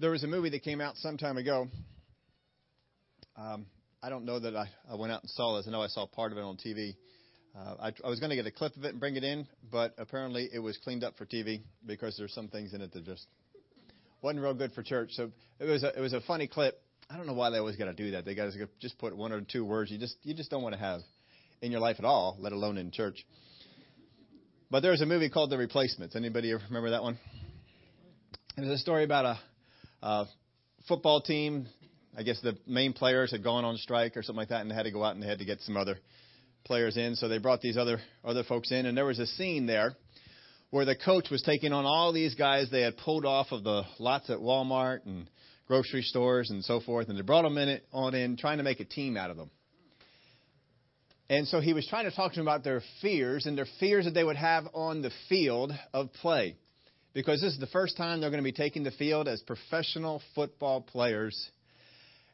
There was a movie that came out some time ago. Um, I don't know that I, I went out and saw this. I know I saw part of it on TV. Uh, I, I was going to get a clip of it and bring it in, but apparently it was cleaned up for TV because there's some things in it that just wasn't real good for church. So it was a, it was a funny clip. I don't know why they always got to do that. They got to just put one or two words you just you just don't want to have in your life at all, let alone in church. But there was a movie called The Replacements. Anybody remember that one? It was a story about a, a football team. I guess the main players had gone on strike or something like that, and they had to go out and they had to get some other players in. So they brought these other other folks in, and there was a scene there where the coach was taking on all these guys they had pulled off of the lots at Walmart and grocery stores and so forth, and they brought them in it, on in, trying to make a team out of them. And so he was trying to talk to them about their fears and their fears that they would have on the field of play. Because this is the first time they're going to be taking the field as professional football players.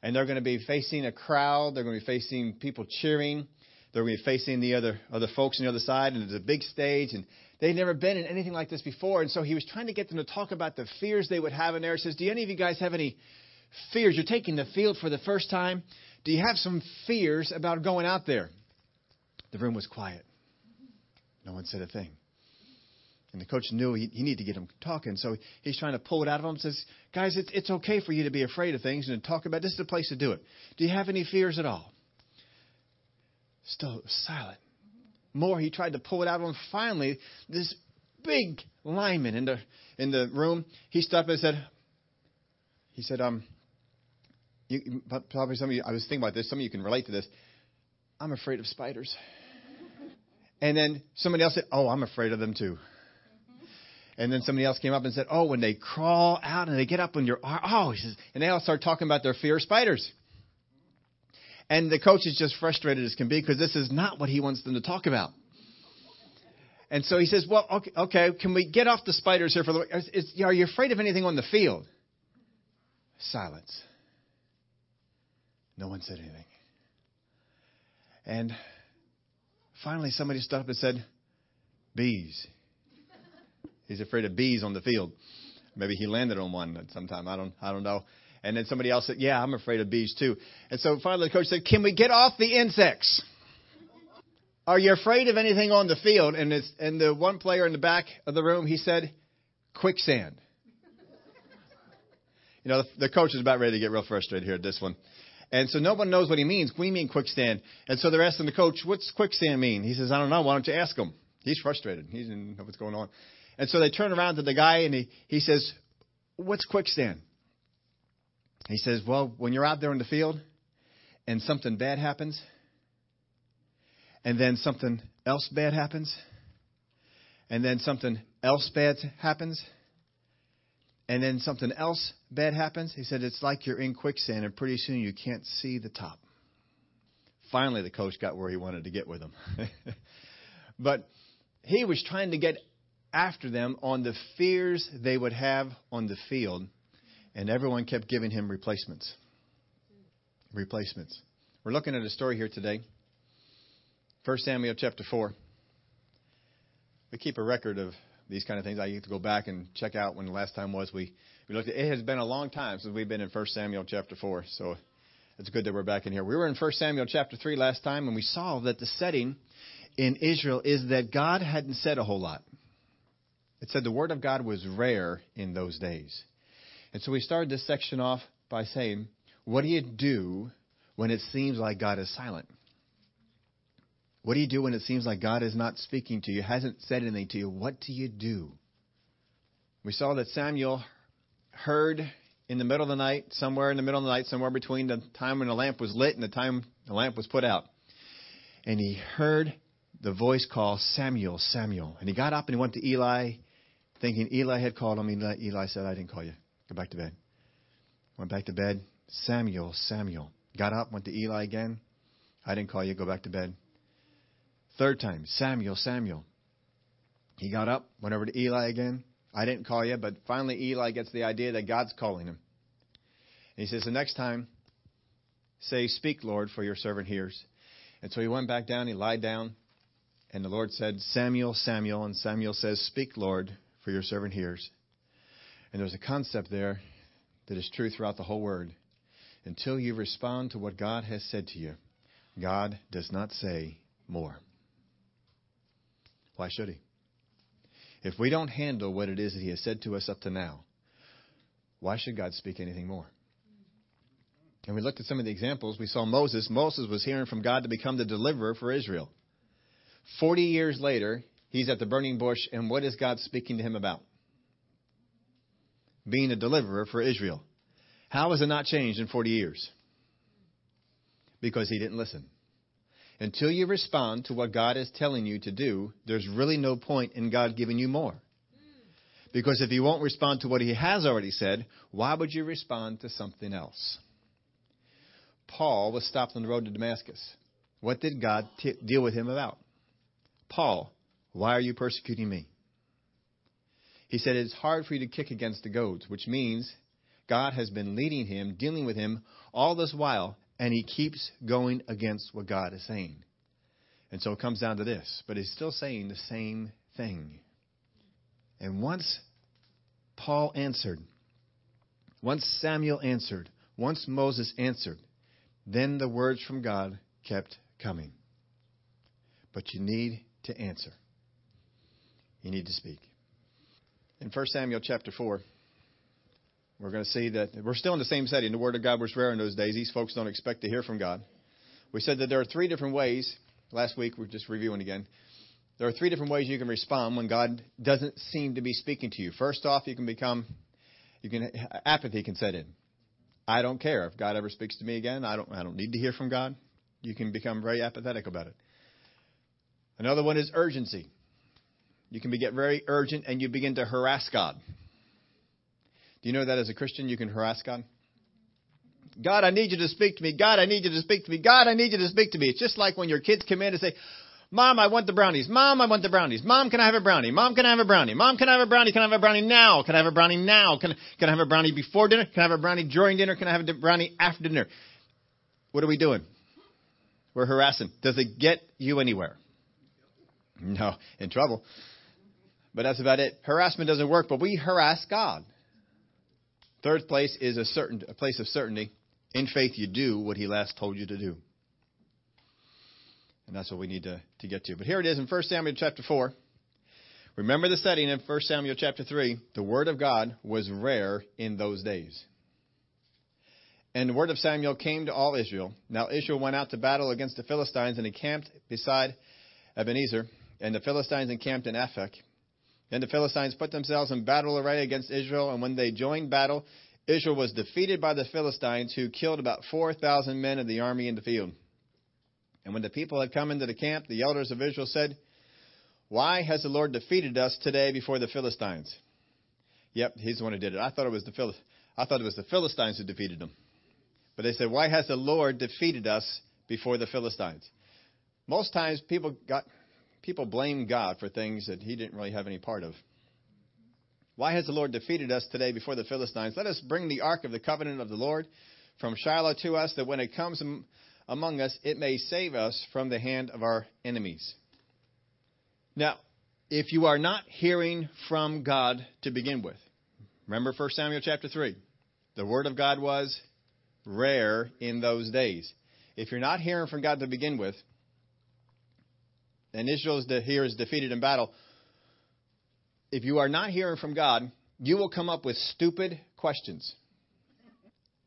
And they're going to be facing a crowd. They're going to be facing people cheering. They're going to be facing the other other folks on the other side. And it's a big stage. And they'd never been in anything like this before. And so he was trying to get them to talk about the fears they would have in there. He says, Do any of you guys have any fears? You're taking the field for the first time. Do you have some fears about going out there? The room was quiet. No one said a thing. And the coach knew he, he needed to get him talking, so he's trying to pull it out of them. Says, "Guys, it's it's okay for you to be afraid of things and to talk about. This is the place to do it. Do you have any fears at all?" Still silent. More, he tried to pull it out of him. Finally, this big lineman in the in the room, he stopped and said, "He said, um, you, probably some of you. I was thinking about this. Some of you can relate to this. I'm afraid of spiders." And then somebody else said, Oh, I'm afraid of them too. And then somebody else came up and said, Oh, when they crawl out and they get up on your arm. Oh, he says, and they all start talking about their fear of spiders. And the coach is just frustrated as can be because this is not what he wants them to talk about. And so he says, Well, okay, okay can we get off the spiders here for the. Is, is, are you afraid of anything on the field? Silence. No one said anything. And Finally, somebody stood up and said, Bees. He's afraid of bees on the field. Maybe he landed on one at some time. I don't, I don't know. And then somebody else said, Yeah, I'm afraid of bees too. And so finally the coach said, Can we get off the insects? Are you afraid of anything on the field? And, it's, and the one player in the back of the room, he said, Quicksand. You know, the, the coach is about ready to get real frustrated here at this one. And so no one knows what he means. We mean quicksand. And so they're asking the coach, what's quicksand mean? He says, I don't know. Why don't you ask him? He's frustrated. He doesn't know what's going on. And so they turn around to the guy and he, he says, what's quicksand? He says, well, when you're out there in the field and something bad happens, and then something else bad happens, and then something else bad happens, and then something else bad happens, he said, it's like you're in quicksand, and pretty soon you can't see the top. Finally, the coach got where he wanted to get with him. but he was trying to get after them on the fears they would have on the field, and everyone kept giving him replacements. Replacements. We're looking at a story here today. 1 Samuel chapter 4. We keep a record of these kind of things. I get to go back and check out when the last time was we, we looked at it has been a long time since we've been in 1 Samuel chapter 4. So it's good that we're back in here. We were in 1 Samuel chapter 3 last time and we saw that the setting in Israel is that God hadn't said a whole lot. It said the word of God was rare in those days. And so we started this section off by saying, what do you do when it seems like God is silent? What do you do when it seems like God is not speaking to you, hasn't said anything to you? What do you do? We saw that Samuel heard in the middle of the night, somewhere in the middle of the night, somewhere between the time when the lamp was lit and the time the lamp was put out. And he heard the voice call, Samuel, Samuel. And he got up and he went to Eli, thinking Eli had called him. Eli, Eli said, I didn't call you. Go back to bed. Went back to bed. Samuel, Samuel. Got up, went to Eli again. I didn't call you. Go back to bed. Third time, Samuel, Samuel. He got up, went over to Eli again. I didn't call you, but finally Eli gets the idea that God's calling him. And he says, The next time, say, Speak, Lord, for your servant hears. And so he went back down, he lied down, and the Lord said, Samuel, Samuel. And Samuel says, Speak, Lord, for your servant hears. And there's a concept there that is true throughout the whole word. Until you respond to what God has said to you, God does not say more. Why should He? If we don't handle what it is that He has said to us up to now, why should God speak anything more? And we looked at some of the examples. We saw Moses. Moses was hearing from God to become the deliverer for Israel. Forty years later, he's at the burning bush, and what is God speaking to him about? Being a deliverer for Israel. How has it not changed in 40 years? Because he didn't listen. Until you respond to what God is telling you to do, there's really no point in God giving you more. Because if you won't respond to what he has already said, why would you respond to something else? Paul was stopped on the road to Damascus. What did God t- deal with him about? Paul, why are you persecuting me? He said, It's hard for you to kick against the goads, which means God has been leading him, dealing with him all this while, and he keeps going against what God is saying. And so it comes down to this, but he's still saying the same thing. And once Paul answered, once Samuel answered, once Moses answered, then the words from God kept coming. But you need to answer. You need to speak. In 1 Samuel chapter 4, we're going to see that we're still in the same setting. The Word of God was rare in those days. These folks don't expect to hear from God. We said that there are three different ways. Last week, we're just reviewing again. There are three different ways you can respond when God doesn't seem to be speaking to you. First off, you can become, you can apathy can set in. I don't care if God ever speaks to me again. I don't. I don't need to hear from God. You can become very apathetic about it. Another one is urgency. You can get very urgent and you begin to harass God. Do you know that as a Christian you can harass God? God, I need you to speak to me. God, I need you to speak to me. God, I need you to speak to me. It's just like when your kids come in and say, Mom, I want the brownies. Mom, I want the brownies. Mom, can I have a brownie? Mom, can I have a brownie? Mom, can I have a brownie? Can I have a brownie now? Can I have a brownie now? Can, can I have a brownie before dinner? Can I have a brownie during dinner? Can I have a brownie after dinner? What are we doing? We're harassing. Does it get you anywhere? No, in trouble. But that's about it. Harassment doesn't work, but we harass God. Third place is a certain a place of certainty. In faith, you do what He last told you to do. And that's what we need to, to get to. But here it is in 1 Samuel chapter 4. Remember the setting in 1 Samuel chapter 3. The word of God was rare in those days. And the word of Samuel came to all Israel. Now Israel went out to battle against the Philistines and encamped beside Ebenezer, and the Philistines encamped in Aphek. Then the Philistines put themselves in battle array against Israel, and when they joined battle, Israel was defeated by the Philistines, who killed about 4,000 men of the army in the field. And when the people had come into the camp, the elders of Israel said, Why has the Lord defeated us today before the Philistines? Yep, he's the one who did it. I thought it was the Phil- I thought it was the Philistines who defeated them. But they said, Why has the Lord defeated us before the Philistines? Most times people got people blame God for things that he didn't really have any part of. Why has the Lord defeated us today before the Philistines? Let us bring the ark of the covenant of the Lord from Shiloh to us, that when it comes among us, it may save us from the hand of our enemies. Now, if you are not hearing from God to begin with, remember 1 Samuel chapter 3. The word of God was rare in those days. If you're not hearing from God to begin with, and Israel is here is defeated in battle, if you are not hearing from God, you will come up with stupid questions.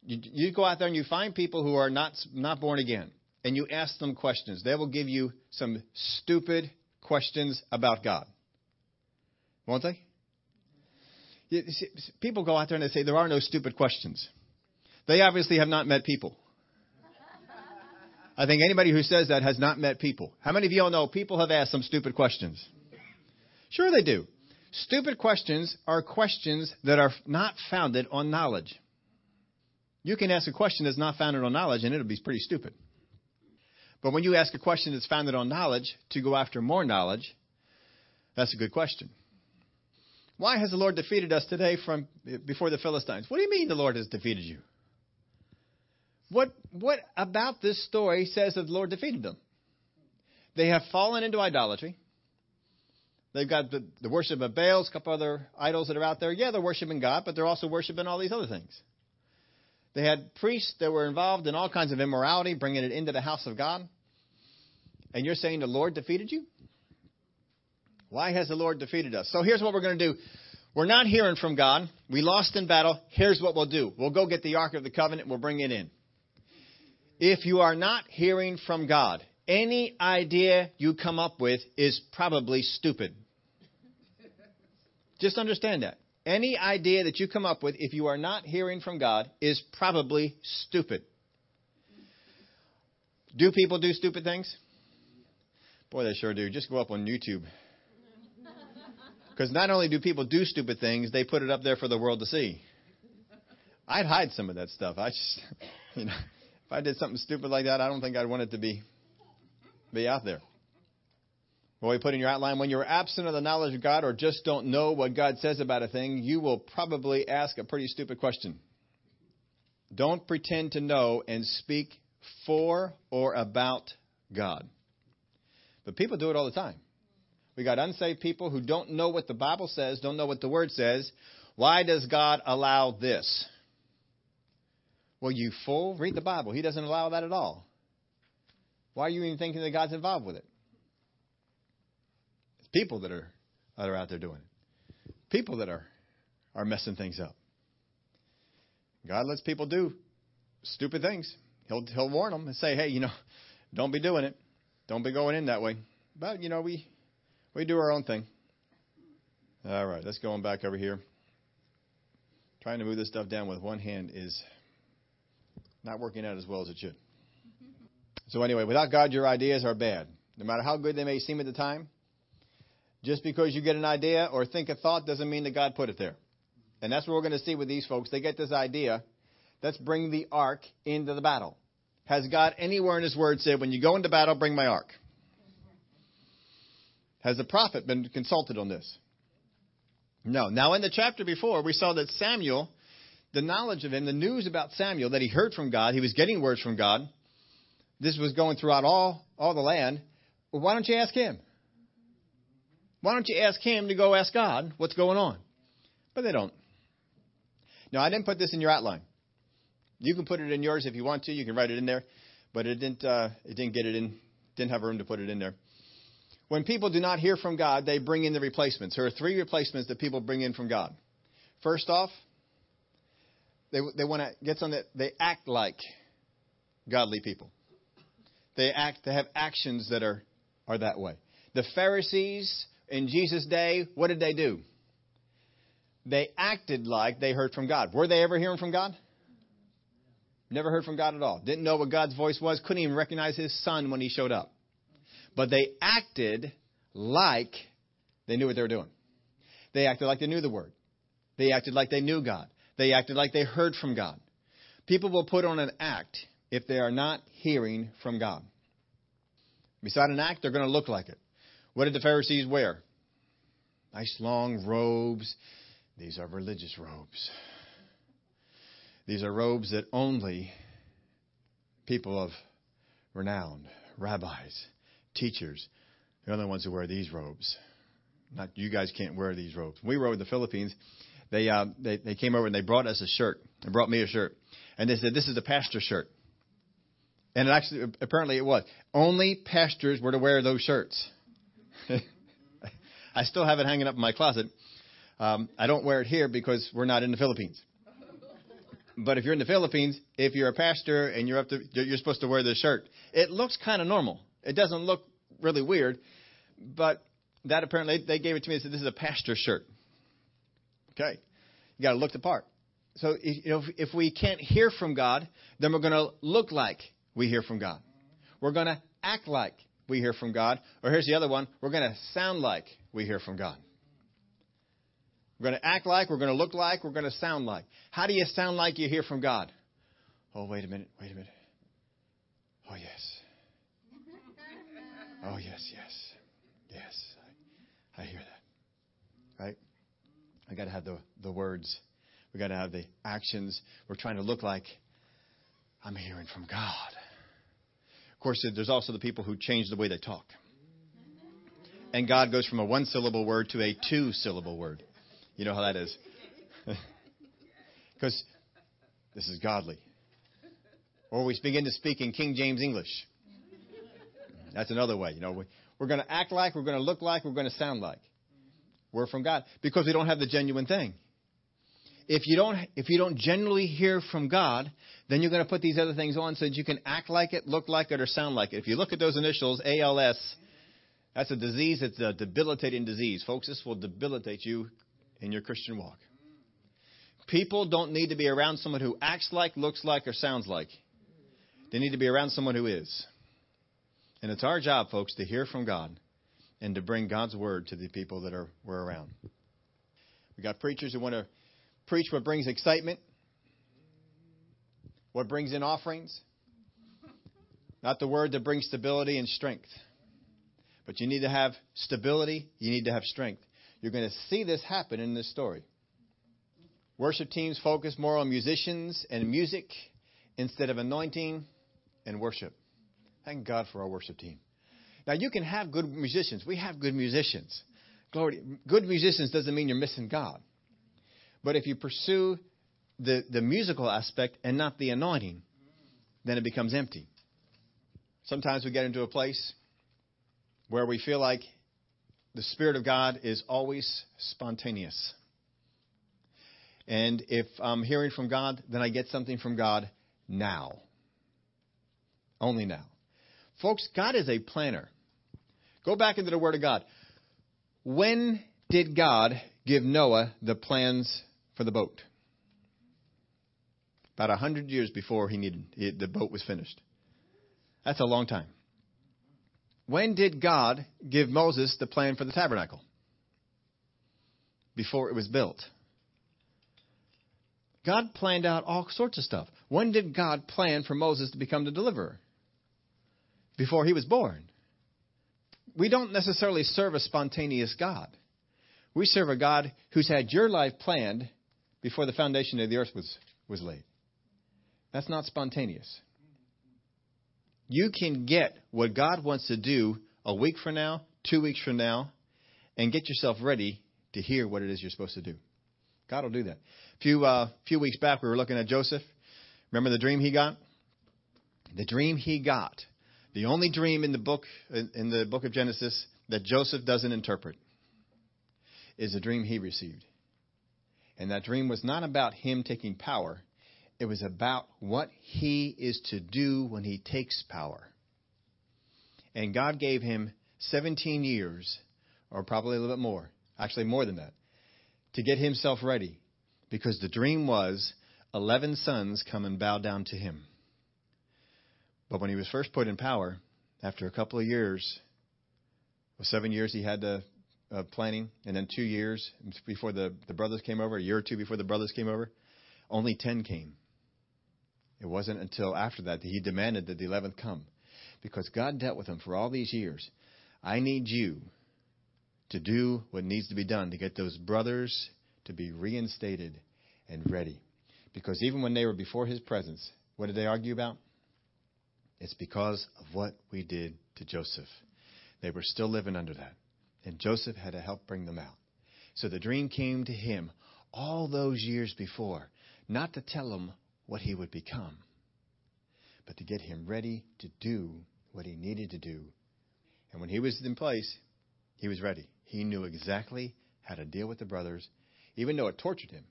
You, you go out there and you find people who are not, not born again, and you ask them questions. They will give you some stupid questions about God. Won't they? People go out there and they say there are no stupid questions. They obviously have not met people. I think anybody who says that has not met people. How many of you all know people have asked some stupid questions? Sure, they do. Stupid questions are questions that are not founded on knowledge. You can ask a question that's not founded on knowledge, and it'll be pretty stupid. But when you ask a question that's founded on knowledge to go after more knowledge, that's a good question. Why has the Lord defeated us today from before the Philistines? What do you mean the Lord has defeated you? What, what about this story says that the Lord defeated them? They have fallen into idolatry. They've got the, the worship of Baals, a couple other idols that are out there. Yeah, they're worshiping God, but they're also worshiping all these other things. They had priests that were involved in all kinds of immorality, bringing it into the house of God. And you're saying the Lord defeated you? Why has the Lord defeated us? So here's what we're going to do. We're not hearing from God. We lost in battle. Here's what we'll do. We'll go get the Ark of the Covenant. We'll bring it in. If you are not hearing from God, any idea you come up with is probably stupid. Just understand that. Any idea that you come up with, if you are not hearing from God, is probably stupid. Do people do stupid things? Boy, they sure do. Just go up on YouTube. Because not only do people do stupid things, they put it up there for the world to see. I'd hide some of that stuff. I just, you know, if I did something stupid like that, I don't think I'd want it to be be out there. What we put in your outline, when you're absent of the knowledge of God or just don't know what God says about a thing, you will probably ask a pretty stupid question. Don't pretend to know and speak for or about God. But people do it all the time. We got unsaved people who don't know what the Bible says, don't know what the Word says. Why does God allow this? Well, you fool, read the Bible. He doesn't allow that at all. Why are you even thinking that God's involved with it? It's people that are that are out there doing it. People that are are messing things up. God lets people do stupid things. He'll he'll warn them and say, "Hey, you know, don't be doing it. Don't be going in that way." But you know, we we do our own thing. All right, let's go on back over here. Trying to move this stuff down with one hand is not working out as well as it should. So, anyway, without God, your ideas are bad. No matter how good they may seem at the time, just because you get an idea or think a thought doesn't mean that God put it there. And that's what we're going to see with these folks. They get this idea. Let's bring the ark into the battle. Has God anywhere in His Word said, when you go into battle, bring my ark? Has the prophet been consulted on this? No. Now, in the chapter before, we saw that Samuel, the knowledge of him, the news about Samuel, that he heard from God, he was getting words from God, this was going throughout all, all the land. Well, why don't you ask him? Why don't you ask him to go ask God what's going on? But they don't. Now, I didn't put this in your outline. You can put it in yours if you want to. You can write it in there, but it didn't. Uh, it didn't get it in. Didn't have room to put it in there. When people do not hear from God, they bring in the replacements. There are three replacements that people bring in from God. First off, they they want to get something that they act like godly people. They act, they have actions that are, are that way. The Pharisees in Jesus' day, what did they do? They acted like they heard from God. Were they ever hearing from God? Never heard from God at all. Didn't know what God's voice was. Couldn't even recognize his son when he showed up. But they acted like they knew what they were doing. They acted like they knew the word. They acted like they knew God. They acted like they heard from God. People will put on an act if they are not hearing from God. Beside an act, they're going to look like it. What did the Pharisees wear? Nice long robes. These are religious robes. These are robes that only people of renown, rabbis, teachers, the only ones who wear these robes. Not you guys can't wear these robes. We were in the Philippines. They, uh, they they came over and they brought us a shirt. They brought me a shirt, and they said this is a pastor shirt. And it actually, apparently it was. Only pastors were to wear those shirts. I still have it hanging up in my closet. Um, I don't wear it here because we're not in the Philippines. But if you're in the Philippines, if you're a pastor and you're up to, you're supposed to wear this shirt. It looks kind of normal. It doesn't look really weird, but that apparently they gave it to me and said this is a pastor shirt. Okay, you got to look the part. So if we can't hear from God, then we're going to look like we hear from God. We're going to act like we hear from God. Or here's the other one we're going to sound like we hear from God. We're going to act like, we're going to look like, we're going to sound like. How do you sound like you hear from God? Oh, wait a minute, wait a minute. Oh, yes. Oh, yes, yes. Yes. I, I hear that. I got to have the, the words. We got to have the actions. We're trying to look like I'm hearing from God. Of course, there's also the people who change the way they talk. And God goes from a one syllable word to a two syllable word. You know how that is. Because This is godly. Or we begin to speak in King James English. That's another way. You know, we, we're going to act like, we're going to look like, we're going to sound like. We're from God because we don't have the genuine thing. If you don't, if you don't genuinely hear from God, then you're going to put these other things on so that you can act like it, look like it, or sound like it. If you look at those initials, ALS, that's a disease. It's a debilitating disease, folks. This will debilitate you in your Christian walk. People don't need to be around someone who acts like, looks like, or sounds like. They need to be around someone who is. And it's our job, folks, to hear from God and to bring God's word to the people that are we're around. We got preachers who want to preach what brings excitement, what brings in offerings, not the word that brings stability and strength. But you need to have stability, you need to have strength. You're going to see this happen in this story. Worship teams focus more on musicians and music instead of anointing and worship. Thank God for our worship team. Now, you can have good musicians. We have good musicians. Glory. Good musicians doesn't mean you're missing God. But if you pursue the, the musical aspect and not the anointing, then it becomes empty. Sometimes we get into a place where we feel like the Spirit of God is always spontaneous. And if I'm hearing from God, then I get something from God now. Only now. Folks, God is a planner. Go back into the Word of God. When did God give Noah the plans for the boat? About a hundred years before he needed it, the boat was finished. That's a long time. When did God give Moses the plan for the tabernacle? Before it was built. God planned out all sorts of stuff. When did God plan for Moses to become the deliverer? before he was born. We don't necessarily serve a spontaneous God. We serve a God who's had your life planned before the foundation of the earth was, was laid. That's not spontaneous. You can get what God wants to do a week from now, two weeks from now, and get yourself ready to hear what it is you're supposed to do. God will do that. A few, uh, few weeks back, we were looking at Joseph. Remember the dream he got? The dream he got the only dream in the book in the book of Genesis that Joseph doesn't interpret is a dream he received. And that dream was not about him taking power. It was about what he is to do when he takes power. And God gave him 17 years, or probably a little bit more, actually more than that, to get himself ready. Because the dream was 11 sons come and bow down to him. But when he was first put in power, after a couple of years, well, seven years he had the uh, planning, and then two years before the, the brothers came over, a year or two before the brothers came over, only ten came. It wasn't until after that that he demanded that the eleventh come. Because God dealt with him for all these years. I need you to do what needs to be done to get those brothers to be reinstated and ready. Because even when they were before his presence, what did they argue about? It's because of what we did to Joseph. They were still living under that. And Joseph had to help bring them out. So the dream came to him all those years before, not to tell him what he would become, but to get him ready to do what he needed to do. And when he was in place, he was ready. He knew exactly how to deal with the brothers. Even though it tortured him,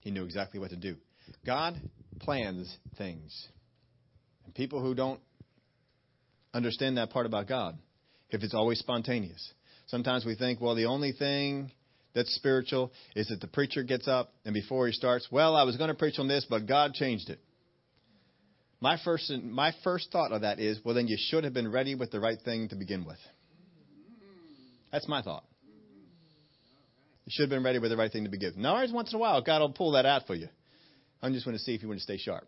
he knew exactly what to do. God plans things. And people who don't understand that part about God if it's always spontaneous. Sometimes we think, well, the only thing that's spiritual is that the preacher gets up and before he starts, well, I was going to preach on this, but God changed it. My first, my first thought of that is, well, then you should have been ready with the right thing to begin with. That's my thought. You should have been ready with the right thing to begin with. Now, every once in a while, God will pull that out for you. I'm just going to see if you want to stay sharp.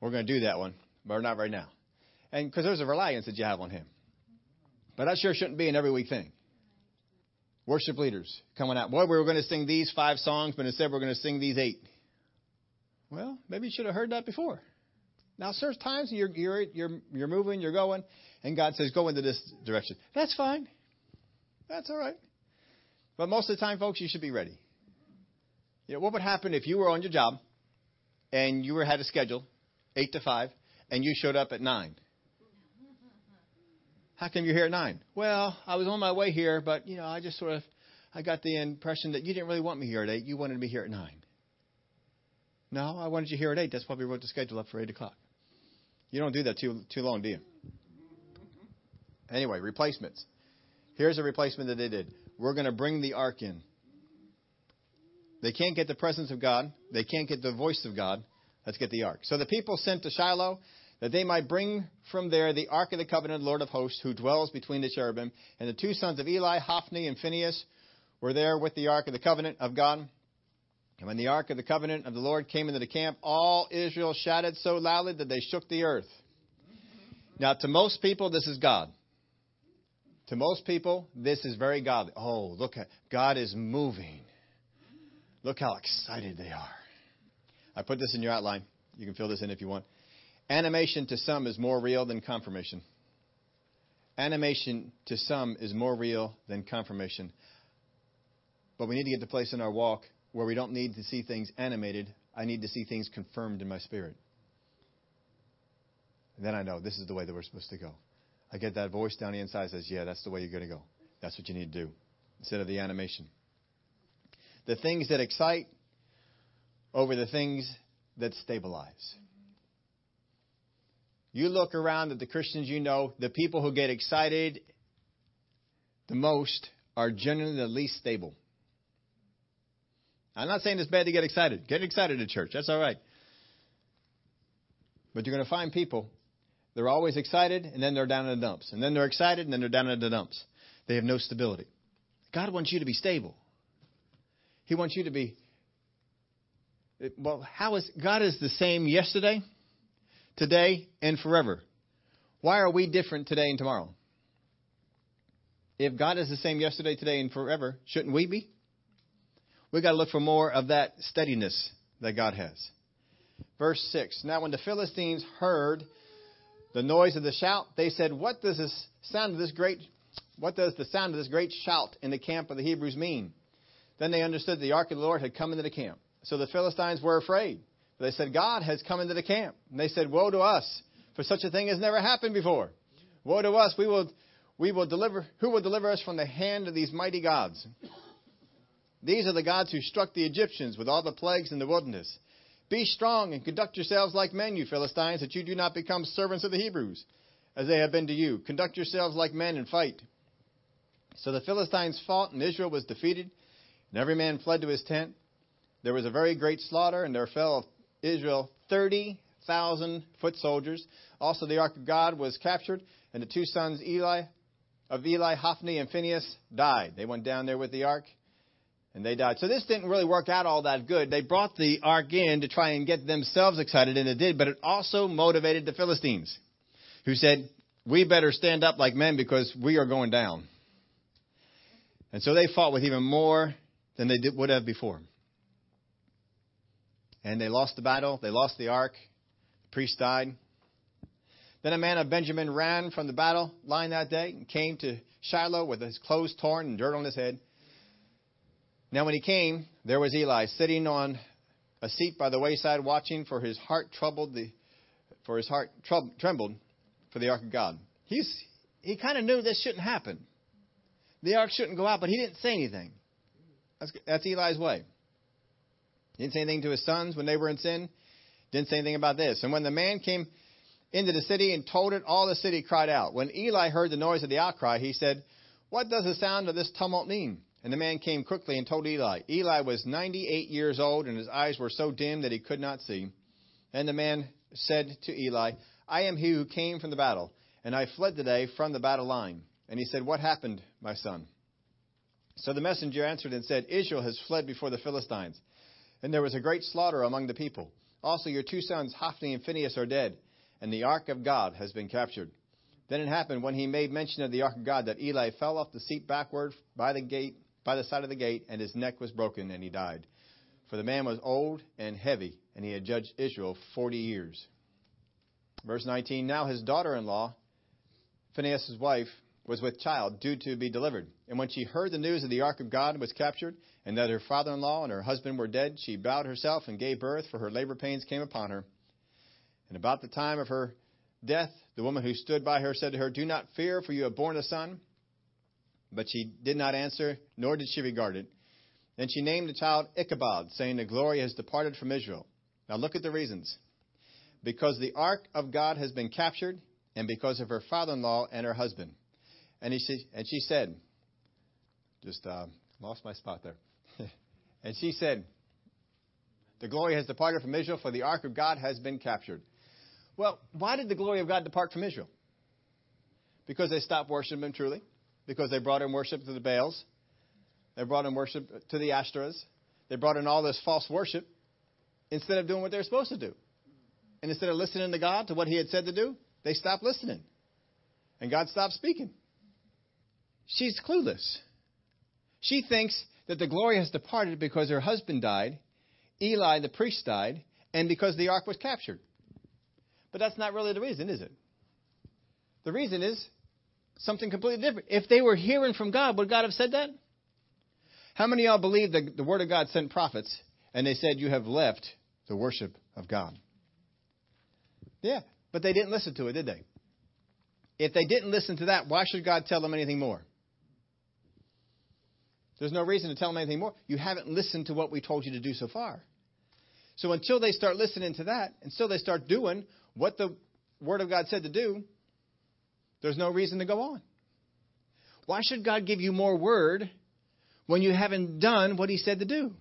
We're going to do that one, but not right now and because there's a reliance that you have on Him. But that sure shouldn't be an every week thing. Worship leaders coming out. Boy, we were going to sing these five songs, but instead we're going to sing these eight. Well, maybe you should have heard that before. Now, there's times you're, you're, you're, you're moving, you're going, and God says, go into this direction. That's fine. That's all right. But most of the time, folks, you should be ready. You know, what would happen if you were on your job and you were had a schedule, eight to five, and you showed up at nine. How come you're here at nine? Well, I was on my way here, but you know, I just sort of I got the impression that you didn't really want me here at eight. You wanted me here at nine. No, I wanted you here at eight. That's why we wrote the schedule up for eight o'clock. You don't do that too too long, do you? Anyway, replacements. Here's a replacement that they did. We're going to bring the ark in. They can't get the presence of God. They can't get the voice of God. Let's get the ark. So the people sent to Shiloh that they might bring from there the ark of the covenant, Lord of hosts, who dwells between the cherubim. And the two sons of Eli, Hophni and Phinehas, were there with the ark of the covenant of God. And when the ark of the covenant of the Lord came into the camp, all Israel shouted so loudly that they shook the earth. Now, to most people, this is God. To most people, this is very godly. Oh, look at God is moving. Look how excited they are. I put this in your outline. You can fill this in if you want. Animation to some is more real than confirmation. Animation to some is more real than confirmation. But we need to get to a place in our walk where we don't need to see things animated. I need to see things confirmed in my spirit. And then I know this is the way that we're supposed to go. I get that voice down the inside says, Yeah, that's the way you're going to go. That's what you need to do instead of the animation. The things that excite over the things that stabilize. You look around at the Christians you know, the people who get excited the most are generally the least stable. I'm not saying it's bad to get excited. Get excited at church. That's all right. But you're going to find people, they're always excited, and then they're down in the dumps. And then they're excited, and then they're down in the dumps. They have no stability. God wants you to be stable. He wants you to be. Well, how is God is the same yesterday, today, and forever? Why are we different today and tomorrow? If God is the same yesterday, today, and forever, shouldn't we be? We've got to look for more of that steadiness that God has. Verse 6 Now, when the Philistines heard the noise of the shout, they said, What does this sound of this great what does the sound of this great shout in the camp of the Hebrews mean? Then they understood the ark of the Lord had come into the camp. So the Philistines were afraid. They said, God has come into the camp. And they said, Woe to us, for such a thing has never happened before. Woe to us, we will, we will deliver, who will deliver us from the hand of these mighty gods? These are the gods who struck the Egyptians with all the plagues in the wilderness. Be strong and conduct yourselves like men, you Philistines, that you do not become servants of the Hebrews, as they have been to you. Conduct yourselves like men and fight. So the Philistines fought, and Israel was defeated, and every man fled to his tent. There was a very great slaughter, and there fell Israel 30,000 foot soldiers. Also, the ark of God was captured, and the two sons Eli of Eli, Hophni and Phinehas, died. They went down there with the ark, and they died. So this didn't really work out all that good. They brought the ark in to try and get themselves excited, and it did, but it also motivated the Philistines, who said, "We better stand up like men because we are going down." And so they fought with even more than they did, would have before. And they lost the battle. They lost the ark. The priest died. Then a man of Benjamin ran from the battle line that day and came to Shiloh with his clothes torn and dirt on his head. Now, when he came, there was Eli sitting on a seat by the wayside, watching. For his heart troubled the, for his heart trembled for the ark of God. He's he kind of knew this shouldn't happen. The ark shouldn't go out, but he didn't say anything. That's, that's Eli's way. Didn't say anything to his sons when they were in sin. Didn't say anything about this. And when the man came into the city and told it, all the city cried out. When Eli heard the noise of the outcry, he said, What does the sound of this tumult mean? And the man came quickly and told Eli. Eli was 98 years old, and his eyes were so dim that he could not see. And the man said to Eli, I am he who came from the battle, and I fled today from the battle line. And he said, What happened, my son? So the messenger answered and said, Israel has fled before the Philistines, and there was a great slaughter among the people. Also, your two sons, Hophni and Phinehas, are dead, and the ark of God has been captured. Then it happened when he made mention of the ark of God that Eli fell off the seat backward by the gate, by the side of the gate, and his neck was broken, and he died. For the man was old and heavy, and he had judged Israel forty years. Verse 19 Now his daughter in law, Phinehas' wife, was with child, due to be delivered. And when she heard the news of the ark of God was captured, and that her father in law and her husband were dead, she bowed herself and gave birth, for her labor pains came upon her. And about the time of her death, the woman who stood by her said to her, Do not fear, for you have borne a son. But she did not answer, nor did she regard it. Then she named the child Ichabod, saying, The glory has departed from Israel. Now look at the reasons. Because the ark of God has been captured, and because of her father in law and her husband. And, he, and she said, just uh, lost my spot there. and she said, The glory has departed from Israel, for the ark of God has been captured. Well, why did the glory of God depart from Israel? Because they stopped worshiping Him truly. Because they brought in worship to the Baals. They brought in worship to the Astras. They brought in all this false worship instead of doing what they're supposed to do. And instead of listening to God, to what He had said to do, they stopped listening. And God stopped speaking. She's clueless. She thinks that the glory has departed because her husband died, Eli the priest died, and because the ark was captured. But that's not really the reason, is it? The reason is something completely different. If they were hearing from God, would God have said that? How many of y'all believe that the Word of God sent prophets and they said, You have left the worship of God? Yeah, but they didn't listen to it, did they? If they didn't listen to that, why should God tell them anything more? There's no reason to tell them anything more. You haven't listened to what we told you to do so far. So until they start listening to that, until they start doing what the Word of God said to do, there's no reason to go on. Why should God give you more Word when you haven't done what He said to do?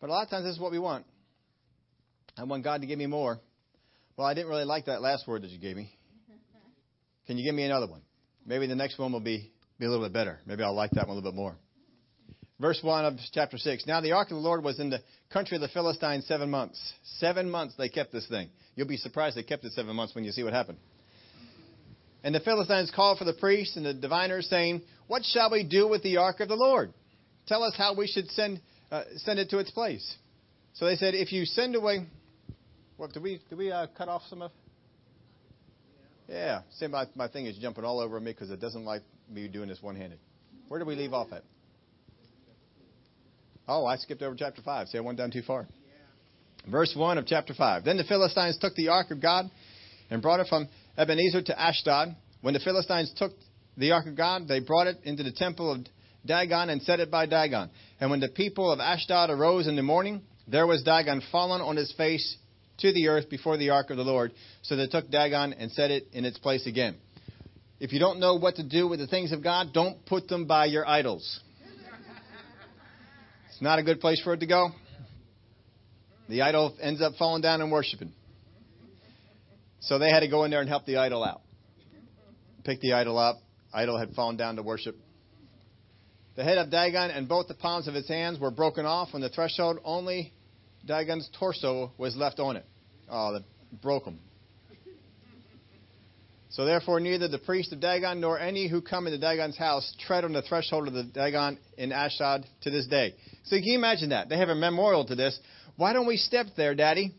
But a lot of times this is what we want. I want God to give me more. Well, I didn't really like that last word that you gave me. Can you give me another one? Maybe the next one will be be a little bit better. Maybe I'll like that one a little bit more. Verse 1 of chapter 6. Now the ark of the Lord was in the country of the Philistines seven months. Seven months they kept this thing. You'll be surprised they kept it seven months when you see what happened. And the Philistines called for the priests and the diviners, saying, What shall we do with the ark of the Lord? Tell us how we should send, uh, send it to its place. So they said, If you send away. What, did we, did we uh, cut off some of. Yeah. See, my, my thing is jumping all over me because it doesn't like me doing this one handed. Where did we leave off at? Oh, I skipped over chapter 5. See, I went down too far. Verse 1 of chapter 5. Then the Philistines took the ark of God and brought it from Ebenezer to Ashdod. When the Philistines took the ark of God, they brought it into the temple of Dagon and set it by Dagon. And when the people of Ashdod arose in the morning, there was Dagon fallen on his face to the earth before the ark of the Lord. So they took Dagon and set it in its place again. If you don't know what to do with the things of God, don't put them by your idols. It's not a good place for it to go. The idol ends up falling down and worshiping. So they had to go in there and help the idol out. Pick the idol up. Idol had fallen down to worship. The head of Dagon and both the palms of his hands were broken off on the threshold. Only Dagon's torso was left on it. Oh, they broke him. So therefore, neither the priest of Dagon nor any who come into Dagon's house tread on the threshold of the Dagon in Ashdod to this day. So can you imagine that? They have a memorial to this. Why don't we step there, Daddy?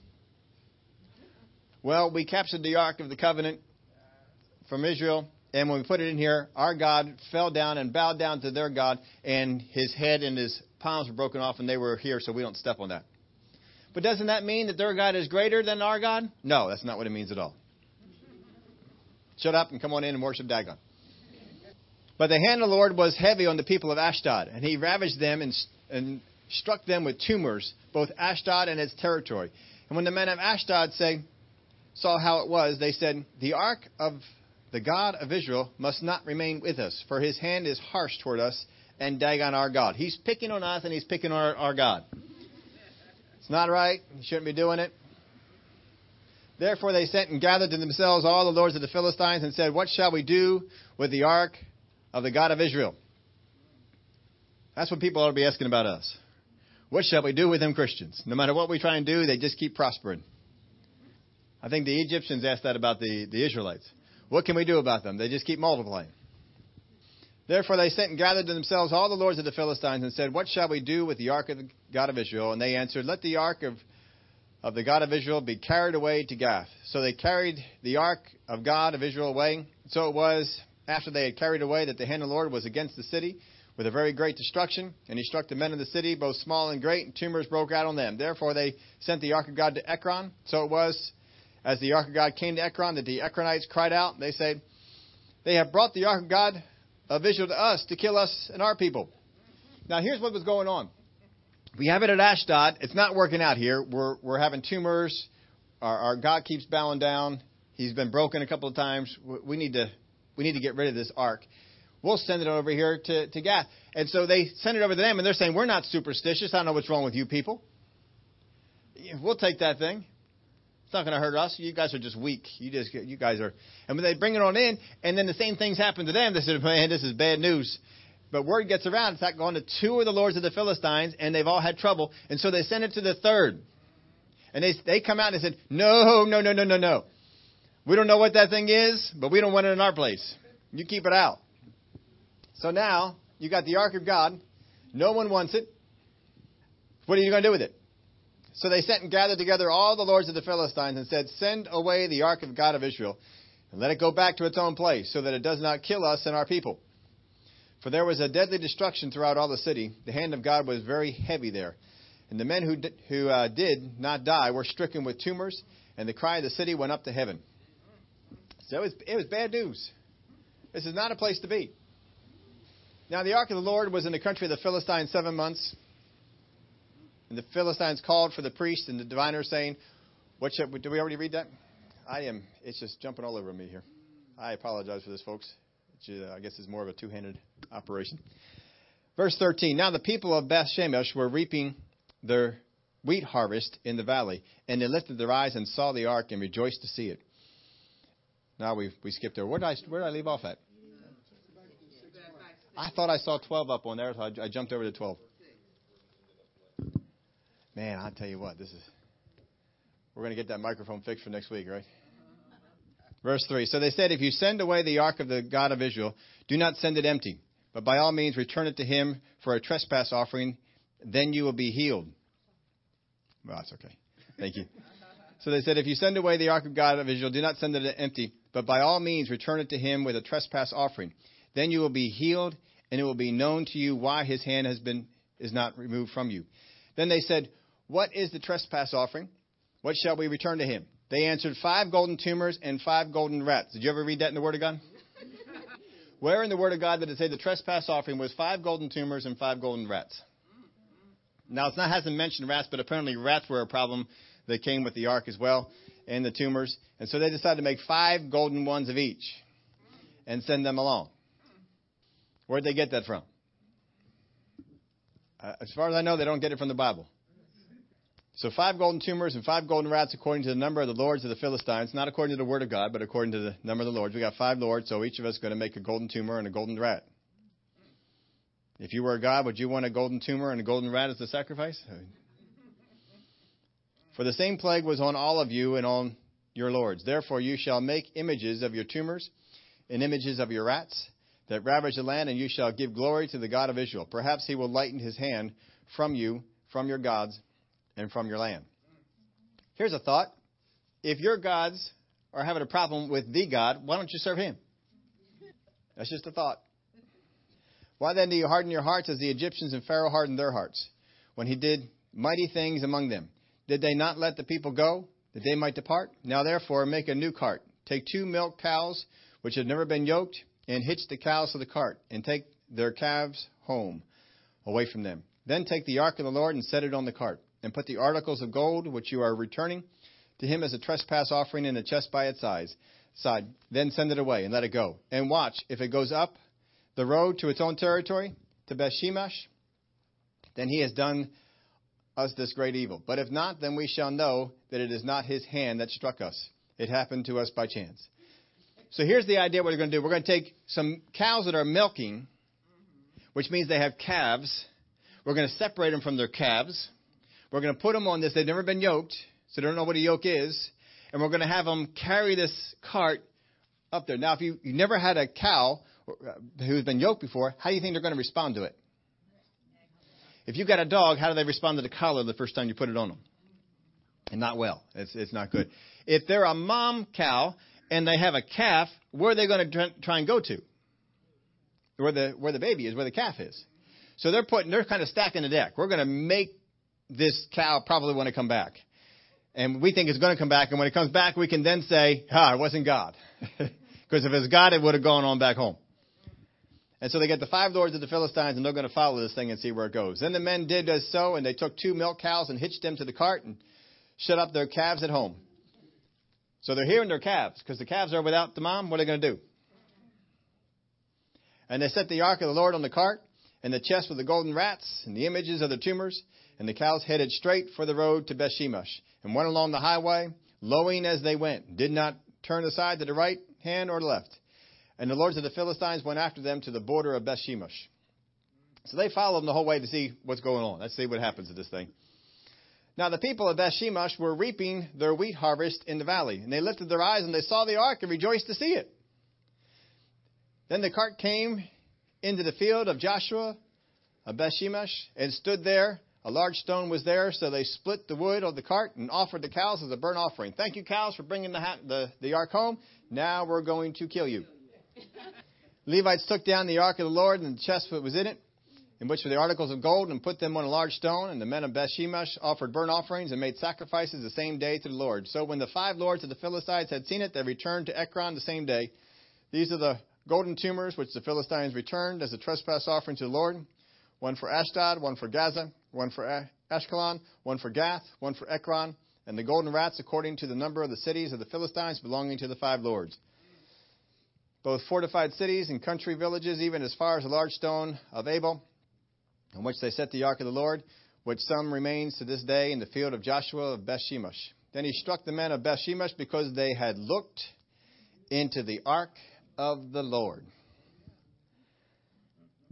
Well, we captured the Ark of the Covenant from Israel, and when we put it in here, our God fell down and bowed down to their God, and his head and his palms were broken off, and they were here, so we don't step on that. But doesn't that mean that their God is greater than our God? No, that's not what it means at all. Shut up and come on in and worship Dagon. But the hand of the Lord was heavy on the people of Ashdod, and he ravaged them and, and struck them with tumors, both Ashdod and its territory. And when the men of Ashdod say, saw how it was, they said, The ark of the God of Israel must not remain with us, for his hand is harsh toward us and Dagon our God. He's picking on us and he's picking on our, our God. It's not right. He shouldn't be doing it. Therefore they sent and gathered to themselves all the lords of the Philistines and said, What shall we do with the ark of the God of Israel? That's what people ought to be asking about us. What shall we do with them Christians? No matter what we try and do, they just keep prospering. I think the Egyptians asked that about the, the Israelites. What can we do about them? They just keep multiplying. Therefore they sent and gathered to themselves all the lords of the Philistines and said, What shall we do with the ark of the God of Israel? And they answered, Let the ark of of the God of Israel be carried away to Gath. So they carried the ark of God of Israel away So it was after they had carried away that the hand of the Lord was against the city with a very great destruction, and he struck the men of the city, both small and great, and tumors broke out on them. Therefore they sent the ark of God to Ekron. So it was as the ark of God came to Ekron that the Ekronites cried out. They said, They have brought the ark of God of Israel to us to kill us and our people. Now here's what was going on. We have it at Ashdod. It's not working out here. We're, we're having tumors. Our, our God keeps bowing down. He's been broken a couple of times. We need to we need to get rid of this ark. We'll send it over here to, to Gath. And so they send it over to them, and they're saying, We're not superstitious. I don't know what's wrong with you people. We'll take that thing. It's not going to hurt us. You guys are just weak. You just you guys are. And when they bring it on in, and then the same things happen to them, they say, Man, this is bad news. But word gets around, it's not going to two of the lords of the Philistines, and they've all had trouble. And so they send it to the third. And they, they come out and said, No, no, no, no, no, no. We don't know what that thing is, but we don't want it in our place. You keep it out. So now you got the ark of God. No one wants it. What are you going to do with it? So they sent and gathered together all the lords of the Philistines and said, Send away the ark of God of Israel and let it go back to its own place so that it does not kill us and our people. For there was a deadly destruction throughout all the city. The hand of God was very heavy there. And the men who, did, who uh, did not die were stricken with tumors, and the cry of the city went up to heaven. So it was, it was bad news. This is not a place to be. Now, the ark of the Lord was in the country of the Philistines seven months. And the Philistines called for the priest and the diviners, saying, What should did we already read that? I am, it's just jumping all over me here. I apologize for this, folks. Uh, I guess is more of a two handed operation. Verse 13 Now the people of Beth Shemesh were reaping their wheat harvest in the valley, and they lifted their eyes and saw the ark and rejoiced to see it. Now we we skipped there. Where did I where did I leave off at? I thought I saw 12 up on there, so I, I jumped over to 12. Man, I'll tell you what, this is. We're going to get that microphone fixed for next week, right? Verse 3 So they said, If you send away the ark of the God of Israel, do not send it empty, but by all means return it to him for a trespass offering, then you will be healed. Well, that's okay. Thank you. So they said, If you send away the ark of God of Israel, do not send it empty, but by all means return it to him with a trespass offering. Then you will be healed, and it will be known to you why his hand has been is not removed from you. Then they said, What is the trespass offering? What shall we return to him? They answered, Five golden tumors and five golden rats. Did you ever read that in the Word of God? Where in the Word of God did it say the trespass offering was five golden tumors and five golden rats? Now, it not, hasn't mentioned rats, but apparently rats were a problem that came with the ark as well, and the tumors. And so they decided to make five golden ones of each and send them along. Where'd they get that from? Uh, as far as I know, they don't get it from the Bible. So five golden tumors and five golden rats according to the number of the lords of the Philistines, not according to the word of God, but according to the number of the lords. We got five lords, so each of us is going to make a golden tumor and a golden rat. If you were a God, would you want a golden tumor and a golden rat as a sacrifice? For the same plague was on all of you and on your lords. Therefore you shall make images of your tumors and images of your rats that ravage the land, and you shall give glory to the God of Israel. Perhaps he will lighten his hand from you, from your gods, and from your land. Here's a thought. If your gods are having a problem with the God, why don't you serve him? That's just a thought. Why then do you harden your hearts as the Egyptians and Pharaoh hardened their hearts when he did mighty things among them? Did they not let the people go that they might depart? Now therefore make a new cart. Take two milk cows which have never been yoked and hitch the cows to the cart and take their calves home away from them. Then take the ark of the Lord and set it on the cart and put the articles of gold which you are returning to him as a trespass offering in the chest by its size, side. Then send it away and let it go. And watch if it goes up the road to its own territory, to Bethshemesh, then he has done us this great evil. But if not, then we shall know that it is not his hand that struck us. It happened to us by chance. So here's the idea what we're going to do. We're going to take some cows that are milking, which means they have calves. We're going to separate them from their calves. We're going to put them on this. They've never been yoked, so they don't know what a yoke is. And we're going to have them carry this cart up there. Now, if you, you never had a cow uh, who's been yoked before, how do you think they're going to respond to it? If you've got a dog, how do they respond to the collar the first time you put it on them? And not well. It's, it's not good. If they're a mom cow and they have a calf, where are they going to try and go to? Where the where the baby is, where the calf is. So they're putting they're kind of stacking the deck. We're going to make this cow probably want to come back. And we think it's going to come back, and when it comes back, we can then say, ah, it wasn't God. Because if it's God, it would have gone on back home. And so they get the five lords of the Philistines, and they're going to follow this thing and see where it goes. Then the men did as so, and they took two milk cows and hitched them to the cart and shut up their calves at home. So they're hearing their calves, because the calves are without the mom. What are they going to do? And they set the ark of the Lord on the cart, and the chest with the golden rats, and the images of the tumors, and the cows headed straight for the road to Bethshemesh, and went along the highway, lowing as they went, did not turn aside to the right hand or the left. And the lords of the Philistines went after them to the border of Bethshemesh. So they followed them the whole way to see what's going on. Let's see what happens to this thing. Now the people of Bethshemesh were reaping their wheat harvest in the valley, and they lifted their eyes and they saw the ark and rejoiced to see it. Then the cart came into the field of Joshua of Bethshemesh and stood there. A large stone was there, so they split the wood of the cart and offered the cows as a burnt offering. Thank you, cows, for bringing the, ha- the, the ark home. Now we're going to kill you. Levites took down the ark of the Lord and the chest that was in it, in which were the articles of gold, and put them on a large stone. And the men of Bethshemesh offered burnt offerings and made sacrifices the same day to the Lord. So when the five lords of the Philistines had seen it, they returned to Ekron the same day. These are the golden tumors which the Philistines returned as a trespass offering to the Lord one for Ashdod, one for Gaza, one for Ashkelon, one for Gath, one for Ekron, and the golden rats according to the number of the cities of the Philistines belonging to the five lords both fortified cities and country villages, even as far as the large stone of Abel, on which they set the ark of the Lord, which some remains to this day in the field of Joshua of Bethshemesh. Then he struck the men of Bethshemesh because they had looked into the ark of the Lord.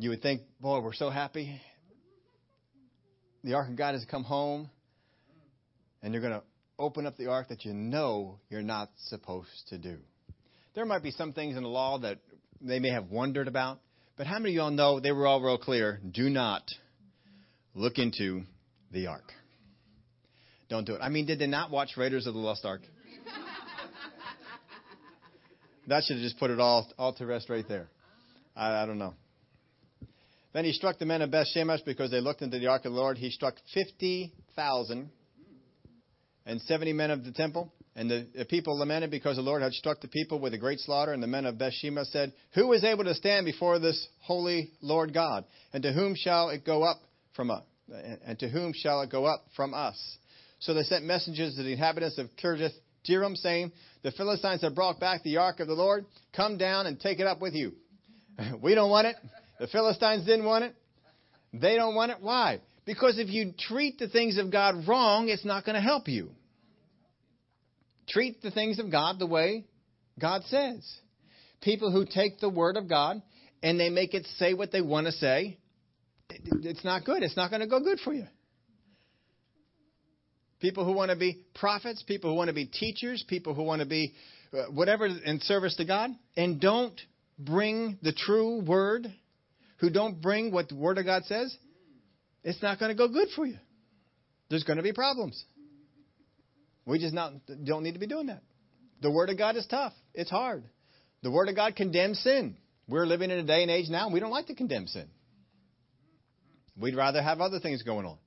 You would think, boy, we're so happy. The ark of God has come home, and you're going to open up the ark that you know you're not supposed to do. There might be some things in the law that they may have wondered about, but how many of y'all know they were all real clear? Do not look into the ark. Don't do it. I mean, did they not watch Raiders of the Lost Ark? that should have just put it all, all to rest right there. I, I don't know. Then he struck the men of Beth Shemesh because they looked into the ark of the Lord. He struck 50,000 and 70 men of the temple. And the, the, people lamented because the Lord had struck the people with a great slaughter. And the men of Bethshemesh said, Who is able to stand before this holy Lord God? And to whom shall it go up from us? And to whom shall it go up from us? So they sent messengers to the inhabitants of Kirjath Jearim, saying, The Philistines have brought back the ark of the Lord. Come down and take it up with you. we don't want it. The Philistines didn't want it. They don't want it. Why? Because if you treat the things of God wrong, it's not going to help you. Treat the things of God the way God says. People who take the Word of God and they make it say what they want to say, it's not good. It's not going to go good for you. People who want to be prophets, people who want to be teachers, people who want to be uh, whatever in service to God, and don't bring the true Word, who don't bring what the Word of God says, it's not going to go good for you. There's going to be problems. We just not, don't need to be doing that. The Word of God is tough. It's hard. The Word of God condemns sin. We're living in a day and age now, and we don't like to condemn sin. We'd rather have other things going on.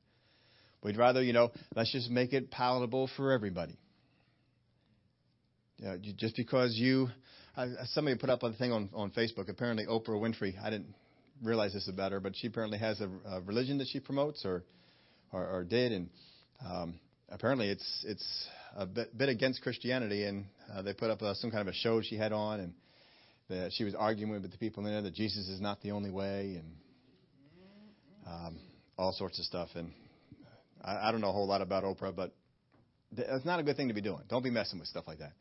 We'd rather, you know, let's just make it palatable for everybody. You know, just because you, uh, somebody put up a thing on, on Facebook. Apparently, Oprah Winfrey. I didn't realize this about her, but she apparently has a, a religion that she promotes or, or, or did, and um, apparently it's it's a bit, bit against Christianity, and uh, they put up uh, some kind of a show she had on, and that she was arguing with the people in there that Jesus is not the only way, and um, all sorts of stuff. And I, I don't know a whole lot about Oprah, but it's not a good thing to be doing. Don't be messing with stuff like that.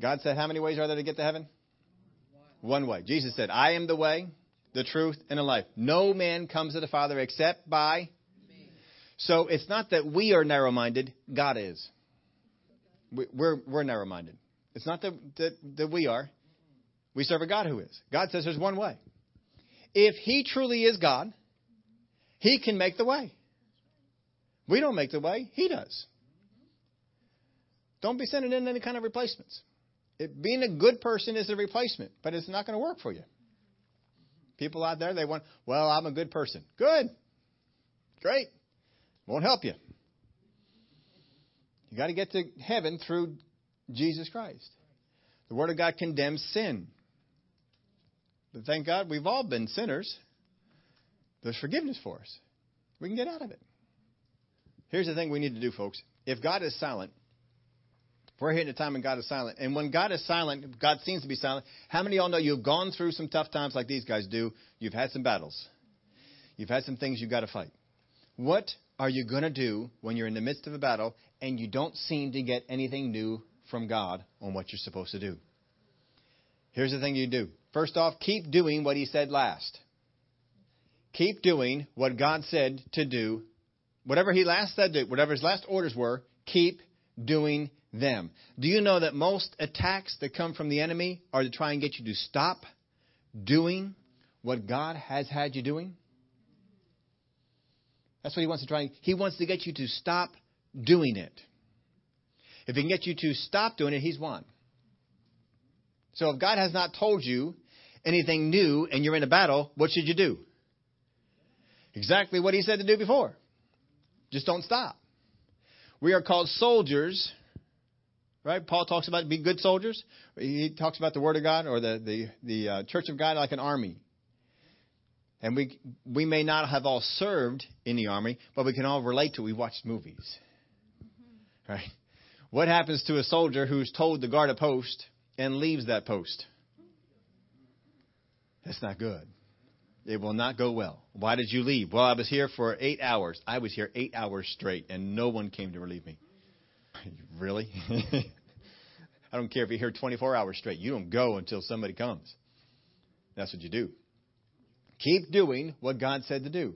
God said, "How many ways are there to get to heaven?" One way. Jesus said, "I am the way, the truth, and the life. No man comes to the Father except by so it's not that we are narrow minded, God is. We're, we're narrow minded. It's not that, that, that we are. We serve a God who is. God says there's one way. If He truly is God, He can make the way. We don't make the way, He does. Don't be sending in any kind of replacements. it, being a good person is a replacement, but it's not going to work for you. People out there, they want, well, I'm a good person. Good. Great. Won't help you. You got to get to heaven through Jesus Christ. The Word of God condemns sin. But thank God we've all been sinners. There's forgiveness for us. We can get out of it. Here's the thing we need to do, folks. If God is silent, we're here hitting a time when God is silent. And when God is silent, God seems to be silent. How many of y'all know you've gone through some tough times like these guys do? You've had some battles. You've had some things you've got to fight. What are you going to do when you're in the midst of a battle and you don't seem to get anything new from God on what you're supposed to do? Here's the thing you do. First off, keep doing what He said last. Keep doing what God said to do. Whatever He last said to, whatever His last orders were, keep doing them. Do you know that most attacks that come from the enemy are to try and get you to stop doing what God has had you doing? That's what he wants to try. He wants to get you to stop doing it. If he can get you to stop doing it, he's won. So if God has not told you anything new and you're in a battle, what should you do? Exactly what he said to do before. Just don't stop. We are called soldiers Right? Paul talks about be good soldiers. He talks about the Word of God or the the the uh, Church of God like an army. And we we may not have all served in the army, but we can all relate to. it. We watched movies, right? What happens to a soldier who's told to guard a post and leaves that post? That's not good. It will not go well. Why did you leave? Well, I was here for eight hours. I was here eight hours straight, and no one came to relieve me. really? I don't care if you're here 24 hours straight. You don't go until somebody comes. That's what you do. Keep doing what God said to do.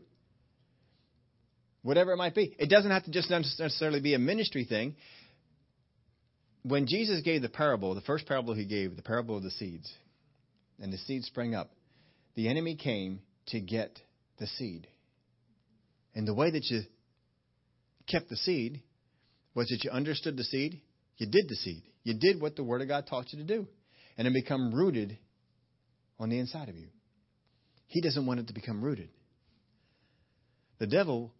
Whatever it might be. It doesn't have to just necessarily be a ministry thing. When Jesus gave the parable, the first parable he gave, the parable of the seeds, and the seed sprang up, the enemy came to get the seed. And the way that you kept the seed was that you understood the seed, you did the seed. You did what the Word of God taught you to do. And it become rooted on the inside of you. He doesn't want it to become rooted. The devil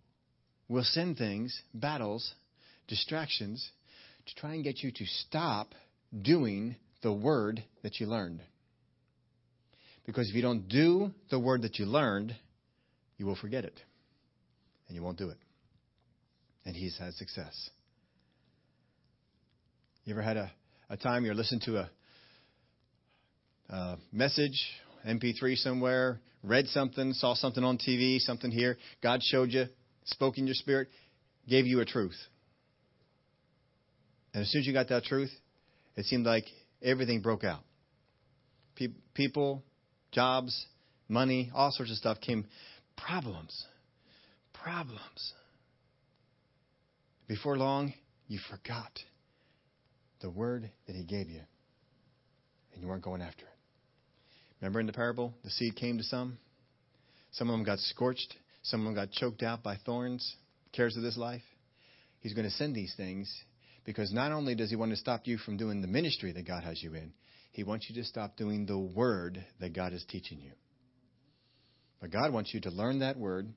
will send things, battles, distractions, to try and get you to stop doing the word that you learned. Because if you don't do the word that you learned, you will forget it. And you won't do it. And he's had success. You ever had a, a time you're listening to a, a message, MP3 somewhere, read something, saw something on TV, something here, God showed you, spoke in your spirit, gave you a truth. And as soon as you got that truth, it seemed like everything broke out. Pe- people, jobs, money, all sorts of stuff came. Problems. Problems. Before long, you forgot the word that he gave you, and you weren't going after it. Remember in the parable, the seed came to some. Some of them got scorched. Some of them got choked out by thorns, cares of this life. He's going to send these things because not only does he want to stop you from doing the ministry that God has you in, he wants you to stop doing the word that God is teaching you. But God wants you to learn that word,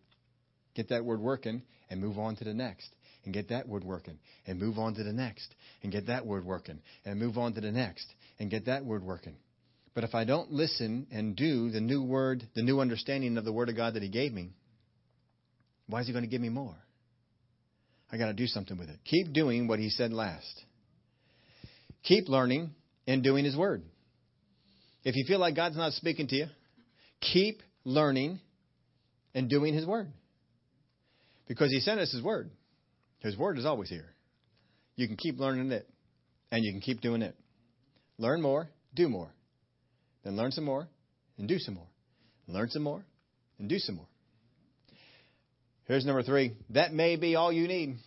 get that word working, and move on to the next and get that word working and move on to the next and get that word working and move on to the next and get that word working. But if I don't listen and do the new word, the new understanding of the word of God that He gave me, why is He going to give me more? I got to do something with it. Keep doing what He said last. Keep learning and doing His word. If you feel like God's not speaking to you, keep learning and doing His word. Because He sent us His word. His word is always here. You can keep learning it, and you can keep doing it. Learn more, do more. Then learn some more, and do some more. Learn some more, and do some more. Here's number three. That may be all you need.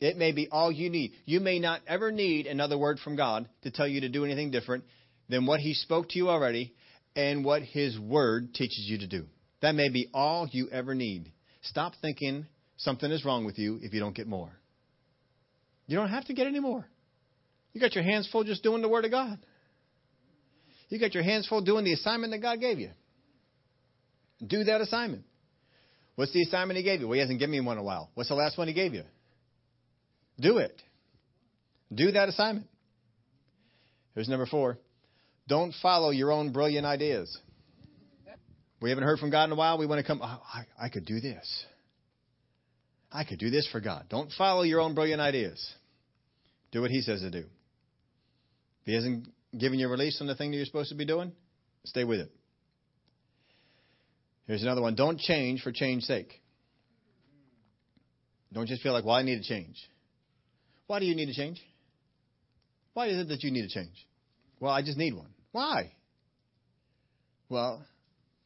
It may be all you need. You may not ever need another word from God to tell you to do anything different than what He spoke to you already and what His Word teaches you to do. That may be all you ever need. Stop thinking Something is wrong with you if you don't get more. You don't have to get any more. You got your hands full just doing the Word of God. You got your hands full doing the assignment that God gave you. Do that assignment. What's the assignment He gave you? Well, He hasn't given me one in a while. What's the last one He gave you? Do it. Do that assignment. Here's number four. Don't follow your own brilliant ideas. We haven't heard from God in a while. We want to come, oh, I, I could do this. I could do this for God. Don't follow your own brilliant ideas. Do what He says to do. If He hasn't given you a release on the thing that you're supposed to be doing, stay with it. Here's another one. Don't change for change's sake. Don't just feel like, well, I need to change. Why do you need to change? Why is it that you need to change? Well, I just need one. Why? Well,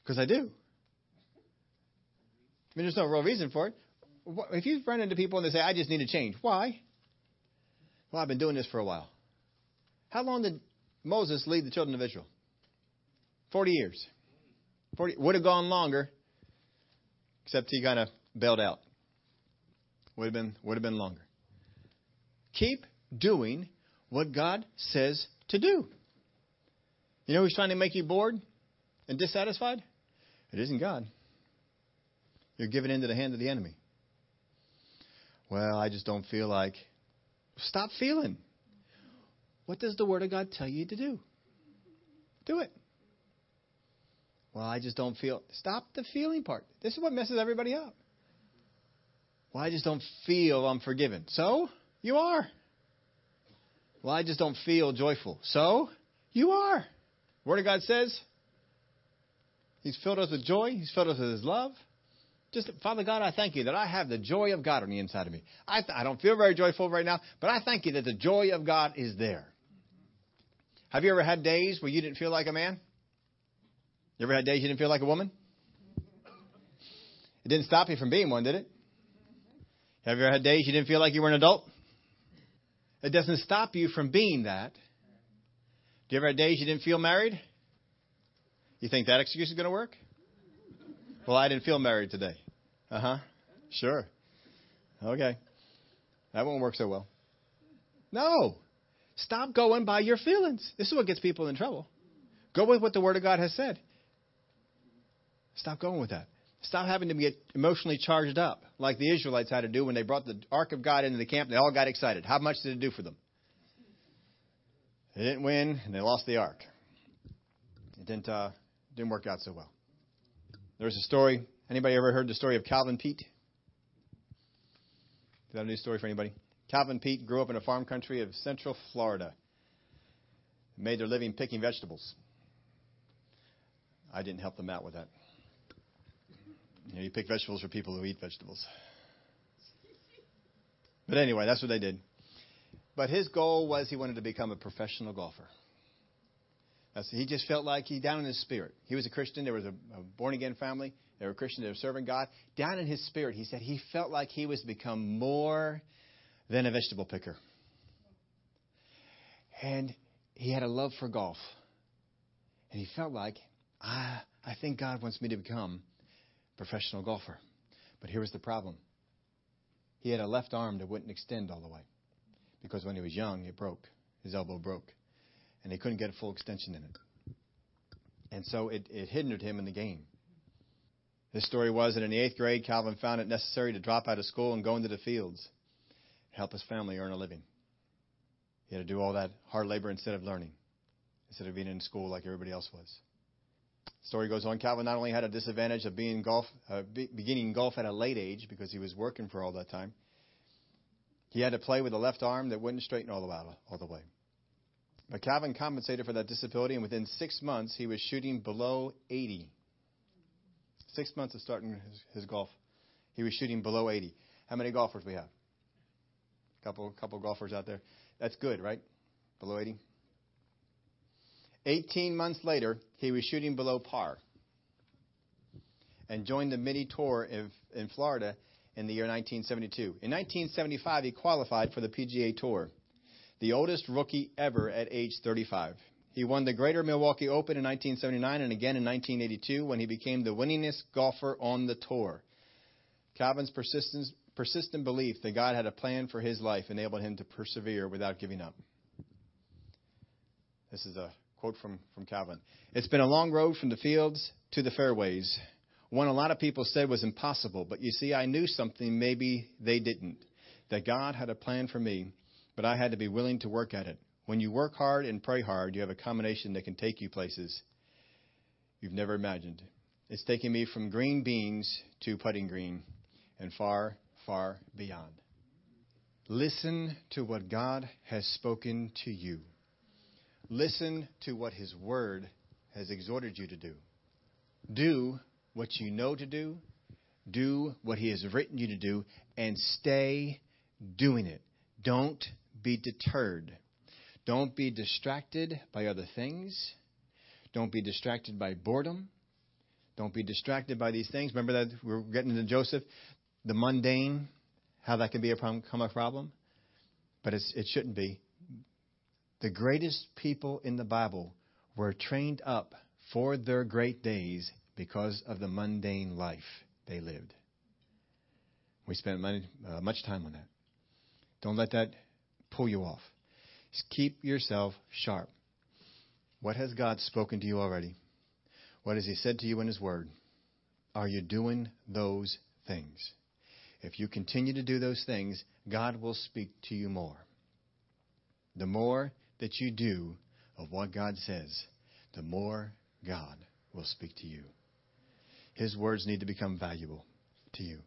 because I do. I mean, there's no real reason for it. If you run into people and they say, I just need to change, why? Well, I've been doing this for a while. How long did Moses lead the children of Israel? 40 years. 40, would have gone longer, except he kind of bailed out. Would have been would have been longer. Keep doing what God says to do. You know who's trying to make you bored and dissatisfied? It isn't God. You're giving in to the hand of the enemy. Well, I just don't feel like. Stop feeling. What does the Word of God tell you to do? Do it. Well, I just don't feel. Stop the feeling part. This is what messes everybody up. Well, I just don't feel I'm forgiven. So, you are. Well, I just don't feel joyful. So, you are. Word of God says He's filled us with joy. He's filled us with His love. Just, Father God, I thank you that I have the joy of God on the inside of me. I, I don't feel very joyful right now, but I thank you that the joy of God is there. Have you ever had days where you didn't feel like a man? You ever had days you didn't feel like a woman? It didn't stop you from being one, did it? Have you ever had days you didn't feel like you were an adult? It doesn't stop you from being that. Do you ever have days you didn't feel married? You think that excuse is going to work? Well, I didn't feel married today. Uh huh. Sure. Okay. That won't work so well. No. Stop going by your feelings. This is what gets people in trouble. Go with what the Word of God has said. Stop going with that. Stop having to get emotionally charged up like the Israelites had to do when they brought the Ark of God into the camp. They all got excited. How much did it do for them? They didn't win, and they lost the Ark. It didn't, uh, didn't work out so well. There's a story. Anybody ever heard the story of Calvin Peete? Is that a new story for anybody? Calvin Peete grew up in a farm country of central Florida. Made their living picking vegetables. I didn't help them out with that. You, know, you pick vegetables for people who eat vegetables. But anyway, that's what they did. But his goal was he wanted to become a professional golfer. He just felt like he, down in his spirit, he was a Christian. There was a, a born again family. They were Christians. They were serving God. Down in his spirit, he said he felt like he was become more than a vegetable picker. And he had a love for golf. And he felt like, I, I think God wants me to become a professional golfer. But here was the problem he had a left arm that wouldn't extend all the way because when he was young, it broke. His elbow broke. And he couldn't get a full extension in it. And so it, it hindered him in the game. His story was that in the eighth grade, Calvin found it necessary to drop out of school and go into the fields, help his family earn a living. He had to do all that hard labor instead of learning, instead of being in school like everybody else was. The story goes on. Calvin not only had a disadvantage of being golf, uh, be, beginning golf at a late age because he was working for all that time. He had to play with a left arm that wouldn't straighten all the. All the way. But Calvin compensated for that disability, and within six months, he was shooting below 80. Six months of starting his, his golf, he was shooting below 80. How many golfers do we have? A couple, couple golfers out there. That's good, right? Below 80. 18 months later, he was shooting below par and joined the mini tour in Florida in the year 1972. In 1975, he qualified for the PGA Tour, the oldest rookie ever at age 35. He won the Greater Milwaukee Open in 1979 and again in 1982 when he became the winningest golfer on the tour. Calvin's persistent belief that God had a plan for his life enabled him to persevere without giving up. This is a quote from, from Calvin. It's been a long road from the fields to the fairways. One a lot of people said was impossible, but you see, I knew something maybe they didn't. That God had a plan for me, but I had to be willing to work at it. When you work hard and pray hard, you have a combination that can take you places you've never imagined. It's taken me from green beans to putting green and far, far beyond. Listen to what God has spoken to you. Listen to what His Word has exhorted you to do. Do what you know to do, do what He has written you to do, and stay doing it. Don't be deterred. Don't be distracted by other things. Don't be distracted by boredom. Don't be distracted by these things. Remember that we're getting into Joseph, the mundane, how that can be a problem, become a problem, but it shouldn't be. The greatest people in the Bible were trained up for their great days because of the mundane life they lived. We spent many, uh, much time on that. Don't let that pull you off. Just keep yourself sharp. What has God spoken to you already? What has He said to you in His Word? Are you doing those things? If you continue to do those things, God will speak to you more. The more that you do of what God says, the more God will speak to you. His words need to become valuable to you.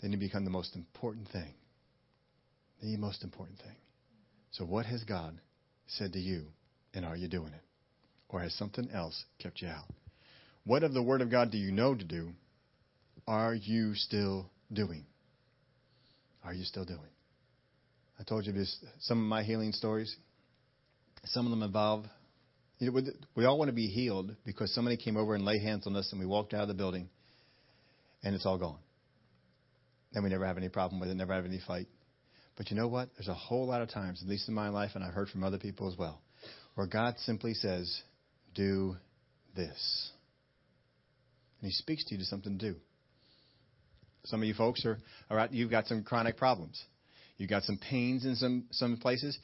They need to become the most important thing. The most important thing. So, what has God said to you, and are you doing it? Or has something else kept you out? What of the Word of God do you know to do? Are you still doing? Are you still doing? I told you this, some of my healing stories. Some of them involve, you know, we all want to be healed because somebody came over and laid hands on us and we walked out of the building and it's all gone. And we never have any problem with it, never have any fight. But you know what? There's a whole lot of times, at least in my life, and I've heard from other people as well, where God simply says, Do this. And He speaks to you to something to do. Some of you folks are, are out, you've got some chronic problems. You've got some pains in some, some places.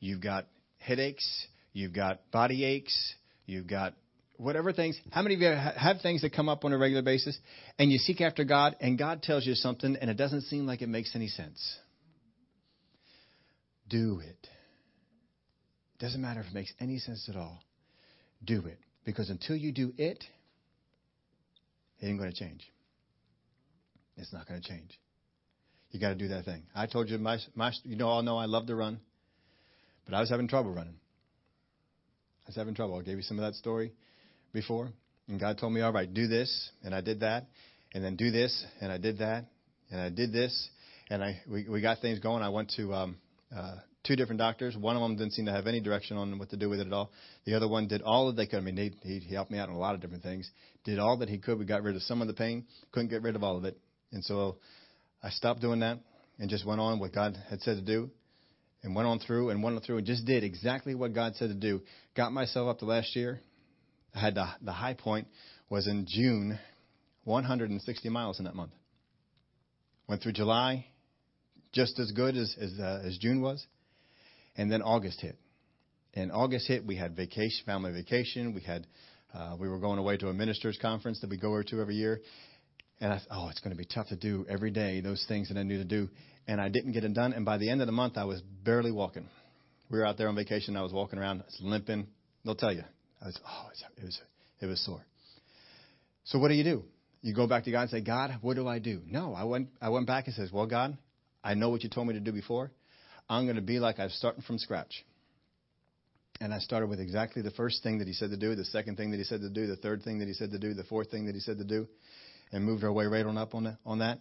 You've got headaches. You've got body aches. You've got whatever things. How many of you have things that come up on a regular basis and you seek after God and God tells you something and it doesn't seem like it makes any sense? Do it. Doesn't matter if it makes any sense at all. Do it. Because until you do it, it ain't going to change. It's not going to change. You got to do that thing. I told you, my, my, you know, all know I love to run, but I was having trouble running. I was having trouble. I gave you some of that story before, and God told me, all right, do this, and I did that, and then do this, and I did that, and I did this, and I we, we got things going. I went to um, uh, two different doctors. One of them didn't seem to have any direction on what to do with it at all. The other one did all that they could. I mean, he, he helped me out in a lot of different things. Did all that he could. We got rid of some of the pain. Couldn't get rid of all of it. And so I stopped doing that and just went on what God had said to do and went on through and went on through and just did exactly what God said to do. Got myself up to last year. I had the, the high point was in June, 160 miles in that month. Went through July, just as good as as, uh, as June was, and then August hit. And August hit, we had vacation, family vacation. We had uh, we were going away to a ministers conference that we go to every year, and I thought, oh, it's going to be tough to do every day those things that I knew to do. And I didn't get it done. And by the end of the month, I was barely walking. We were out there on vacation. I was walking around, I was limping. They'll tell you. I was, oh, it was, it was sore. So what do you do? You go back to God and say, God, what do I do? No, I went, I went back and says, well, God, I know what you told me to do before. I'm going to be like I'm starting from scratch. And I started with exactly the first thing that he said to do, the second thing that he said to do, the third thing that he said to do, the fourth thing that he said to do and moved our way right on up on, the, on that.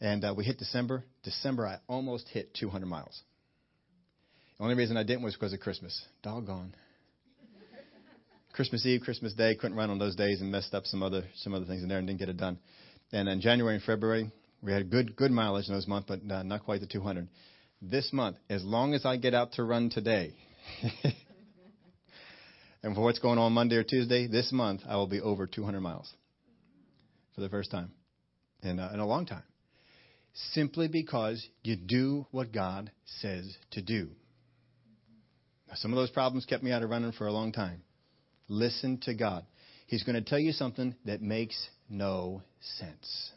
And uh, we hit December. December, I almost hit 200 miles. The only reason I didn't was because of Christmas. Doggone. Christmas Eve, Christmas Day, couldn't run on those days and messed up some other some other things in there and didn't get it done. And in January and February, we had good good mileage in those months, but uh, not quite the 200. This month, as long as I get out to run today, and for what's going on Monday or Tuesday, this month I will be over 200 miles for the first time in, uh, in a long time. Simply because you do what God says to do. Now, some of those problems kept me out of running for a long time. Listen to God. He's going to tell you something that makes no sense.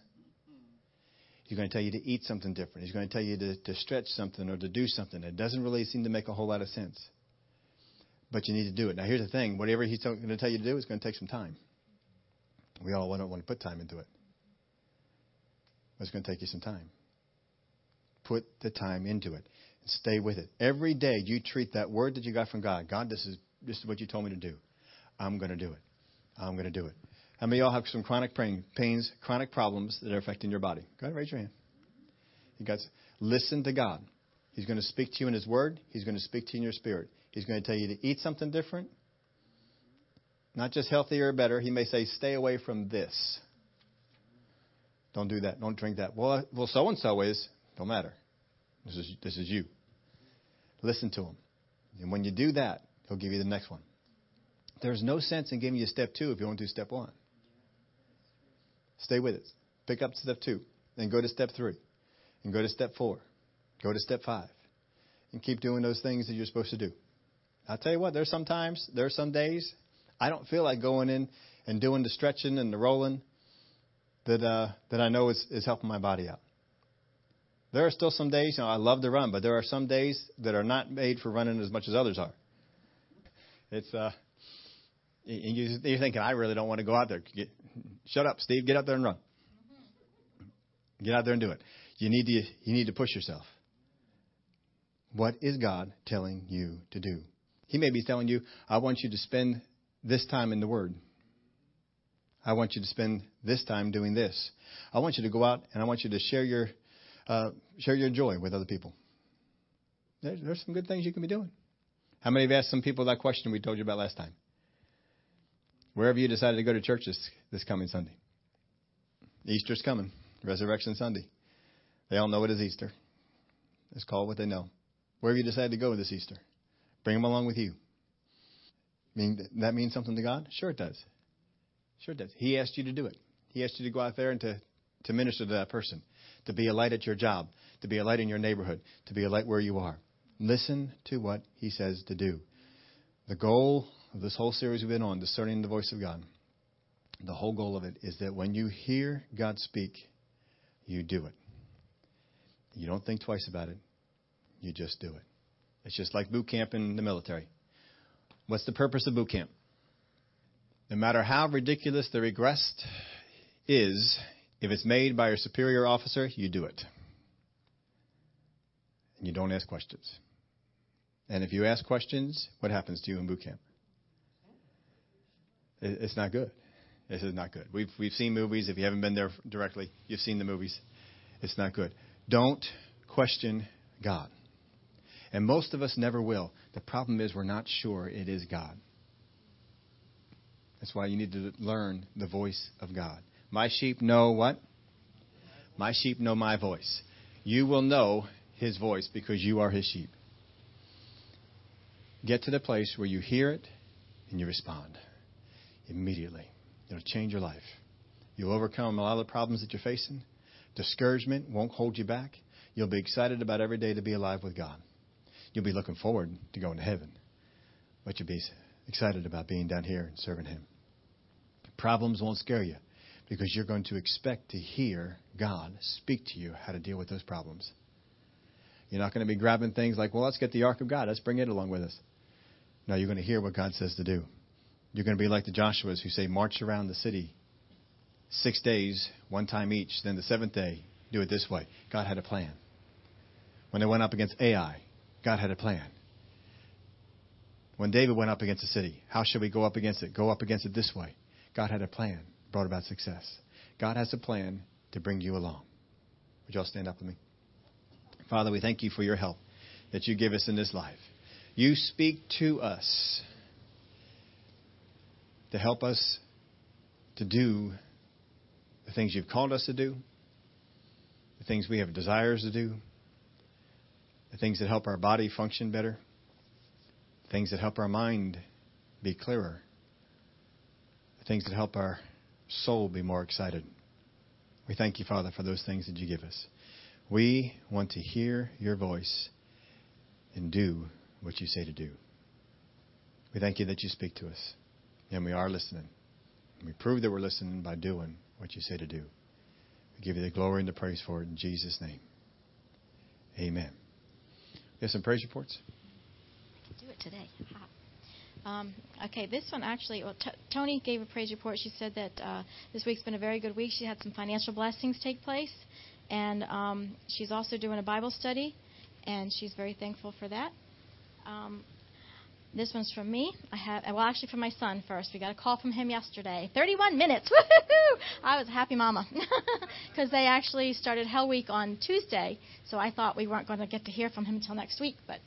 He's going to tell you to eat something different. He's going to tell you to, to stretch something or to do something that doesn't really seem to make a whole lot of sense. But you need to do it. Now, here's the thing whatever he's going to tell you to do is going to take some time. We all don't want to put time into it. But it's going to take you some time. Put the time into it and stay with it. Every day you treat that word that you got from God God, this is, this is what you told me to do. I'm going to do it. I'm going to do it. How many of y'all have some chronic pain, pains, chronic problems that are affecting your body? Go ahead, raise your hand. You guys, listen to God. He's going to speak to you in His Word. He's going to speak to you in your spirit. He's going to tell you to eat something different, not just healthier or better. He may say, stay away from this. Don't do that. Don't drink that. Well, well, so and so is. Don't matter. This is this is you. Listen to him, and when you do that, he'll give you the next one. There's no sense in giving you step two if you won't do step one. Stay with it. Pick up step two, then go to step three, and go to step four, go to step five, and keep doing those things that you're supposed to do. I'll tell you what, there's some times, there's some days, I don't feel like going in and doing the stretching and the rolling that uh, that I know is, is helping my body out. There are still some days, you know, I love to run, but there are some days that are not made for running as much as others are. It's uh, you're thinking, I really don't want to go out there. Get, shut up, Steve. Get out there and run. Get out there and do it. You need to, you need to push yourself. What is God telling you to do? He may be telling you, I want you to spend this time in the Word. I want you to spend this time doing this. I want you to go out and I want you to share your, uh, share your joy with other people. There's, there's some good things you can be doing. How many have asked some people that question we told you about last time? Wherever you decided to go to church this, this coming Sunday. Easter's coming, Resurrection Sunday. They all know it is Easter. It's called what they know. Wherever you decide to go this Easter, bring them along with you. Mean that means something to God? Sure it does. Sure it does. He asked you to do it. He asked you to go out there and to, to minister to that person, to be a light at your job, to be a light in your neighborhood, to be a light where you are. Listen to what he says to do. The goal this whole series we've been on, discerning the voice of God, the whole goal of it is that when you hear God speak, you do it. You don't think twice about it. You just do it. It's just like boot camp in the military. What's the purpose of boot camp? No matter how ridiculous the request is, if it's made by your superior officer, you do it. And you don't ask questions. And if you ask questions, what happens to you in boot camp? It's not good. This is not good. We've we've seen movies. If you haven't been there directly, you've seen the movies. It's not good. Don't question God. And most of us never will. The problem is we're not sure it is God. That's why you need to learn the voice of God. My sheep know what? My sheep know my voice. You will know his voice because you are his sheep. Get to the place where you hear it and you respond immediately. It'll change your life. You'll overcome a lot of the problems that you're facing. Discouragement won't hold you back. You'll be excited about every day to be alive with God. You'll be looking forward to going to heaven, but you'll be excited about being down here and serving Him. Problems won't scare you because you're going to expect to hear God speak to you how to deal with those problems. You're not going to be grabbing things like, well, let's get the ark of God. Let's bring it along with us. No, you're going to hear what God says to do. You're going to be like the Joshuas who say, march around the city six days, one time each. Then the seventh day, do it this way. God had a plan. When they went up against Ai, God had a plan. When David went up against a city, how should we go up against it? Go up against it this way. God had a plan, brought about success. God has a plan to bring you along. Would y'all stand up with me? Father, we thank you for your help that you give us in this life. You speak to us to help us to do the things you've called us to do, the things we have desires to do, the things that help our body function better, things that help our mind be clearer, the things that help our soul be more excited. We thank you, Father, for those things that you give us. We want to hear your voice and do what you say to do. We thank you that you speak to us, and we are listening. We prove that we're listening by doing what you say to do. We give you the glory and the praise for it in Jesus' name. Amen. You have some praise reports? Do it today. Um, okay, this one actually, well, t- Tony gave a praise report. She said that uh, this week's been a very good week. She had some financial blessings take place, and um, she's also doing a Bible study, and she's very thankful for that. Um, this one's from me. I have well, actually, from my son first. We got a call from him yesterday. 31 minutes. Woohoo! I was a happy mama because they actually started Hell Week on Tuesday, so I thought we weren't going to get to hear from him until next week, but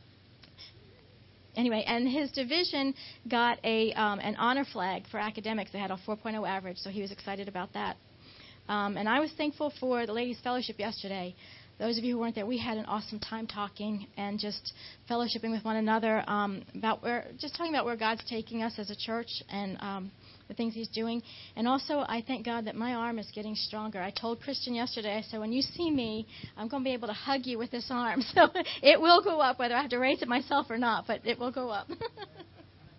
anyway, and his division got a um, an honor flag for academics. They had a 4.0 average, so he was excited about that. Um, and I was thankful for the ladies' fellowship yesterday. Those of you who weren't there, we had an awesome time talking and just fellowshipping with one another um, about where, just talking about where God's taking us as a church and um, the things He's doing. And also, I thank God that my arm is getting stronger. I told Christian yesterday, I said, when you see me, I'm going to be able to hug you with this arm. So it will go up, whether I have to raise it myself or not, but it will go up.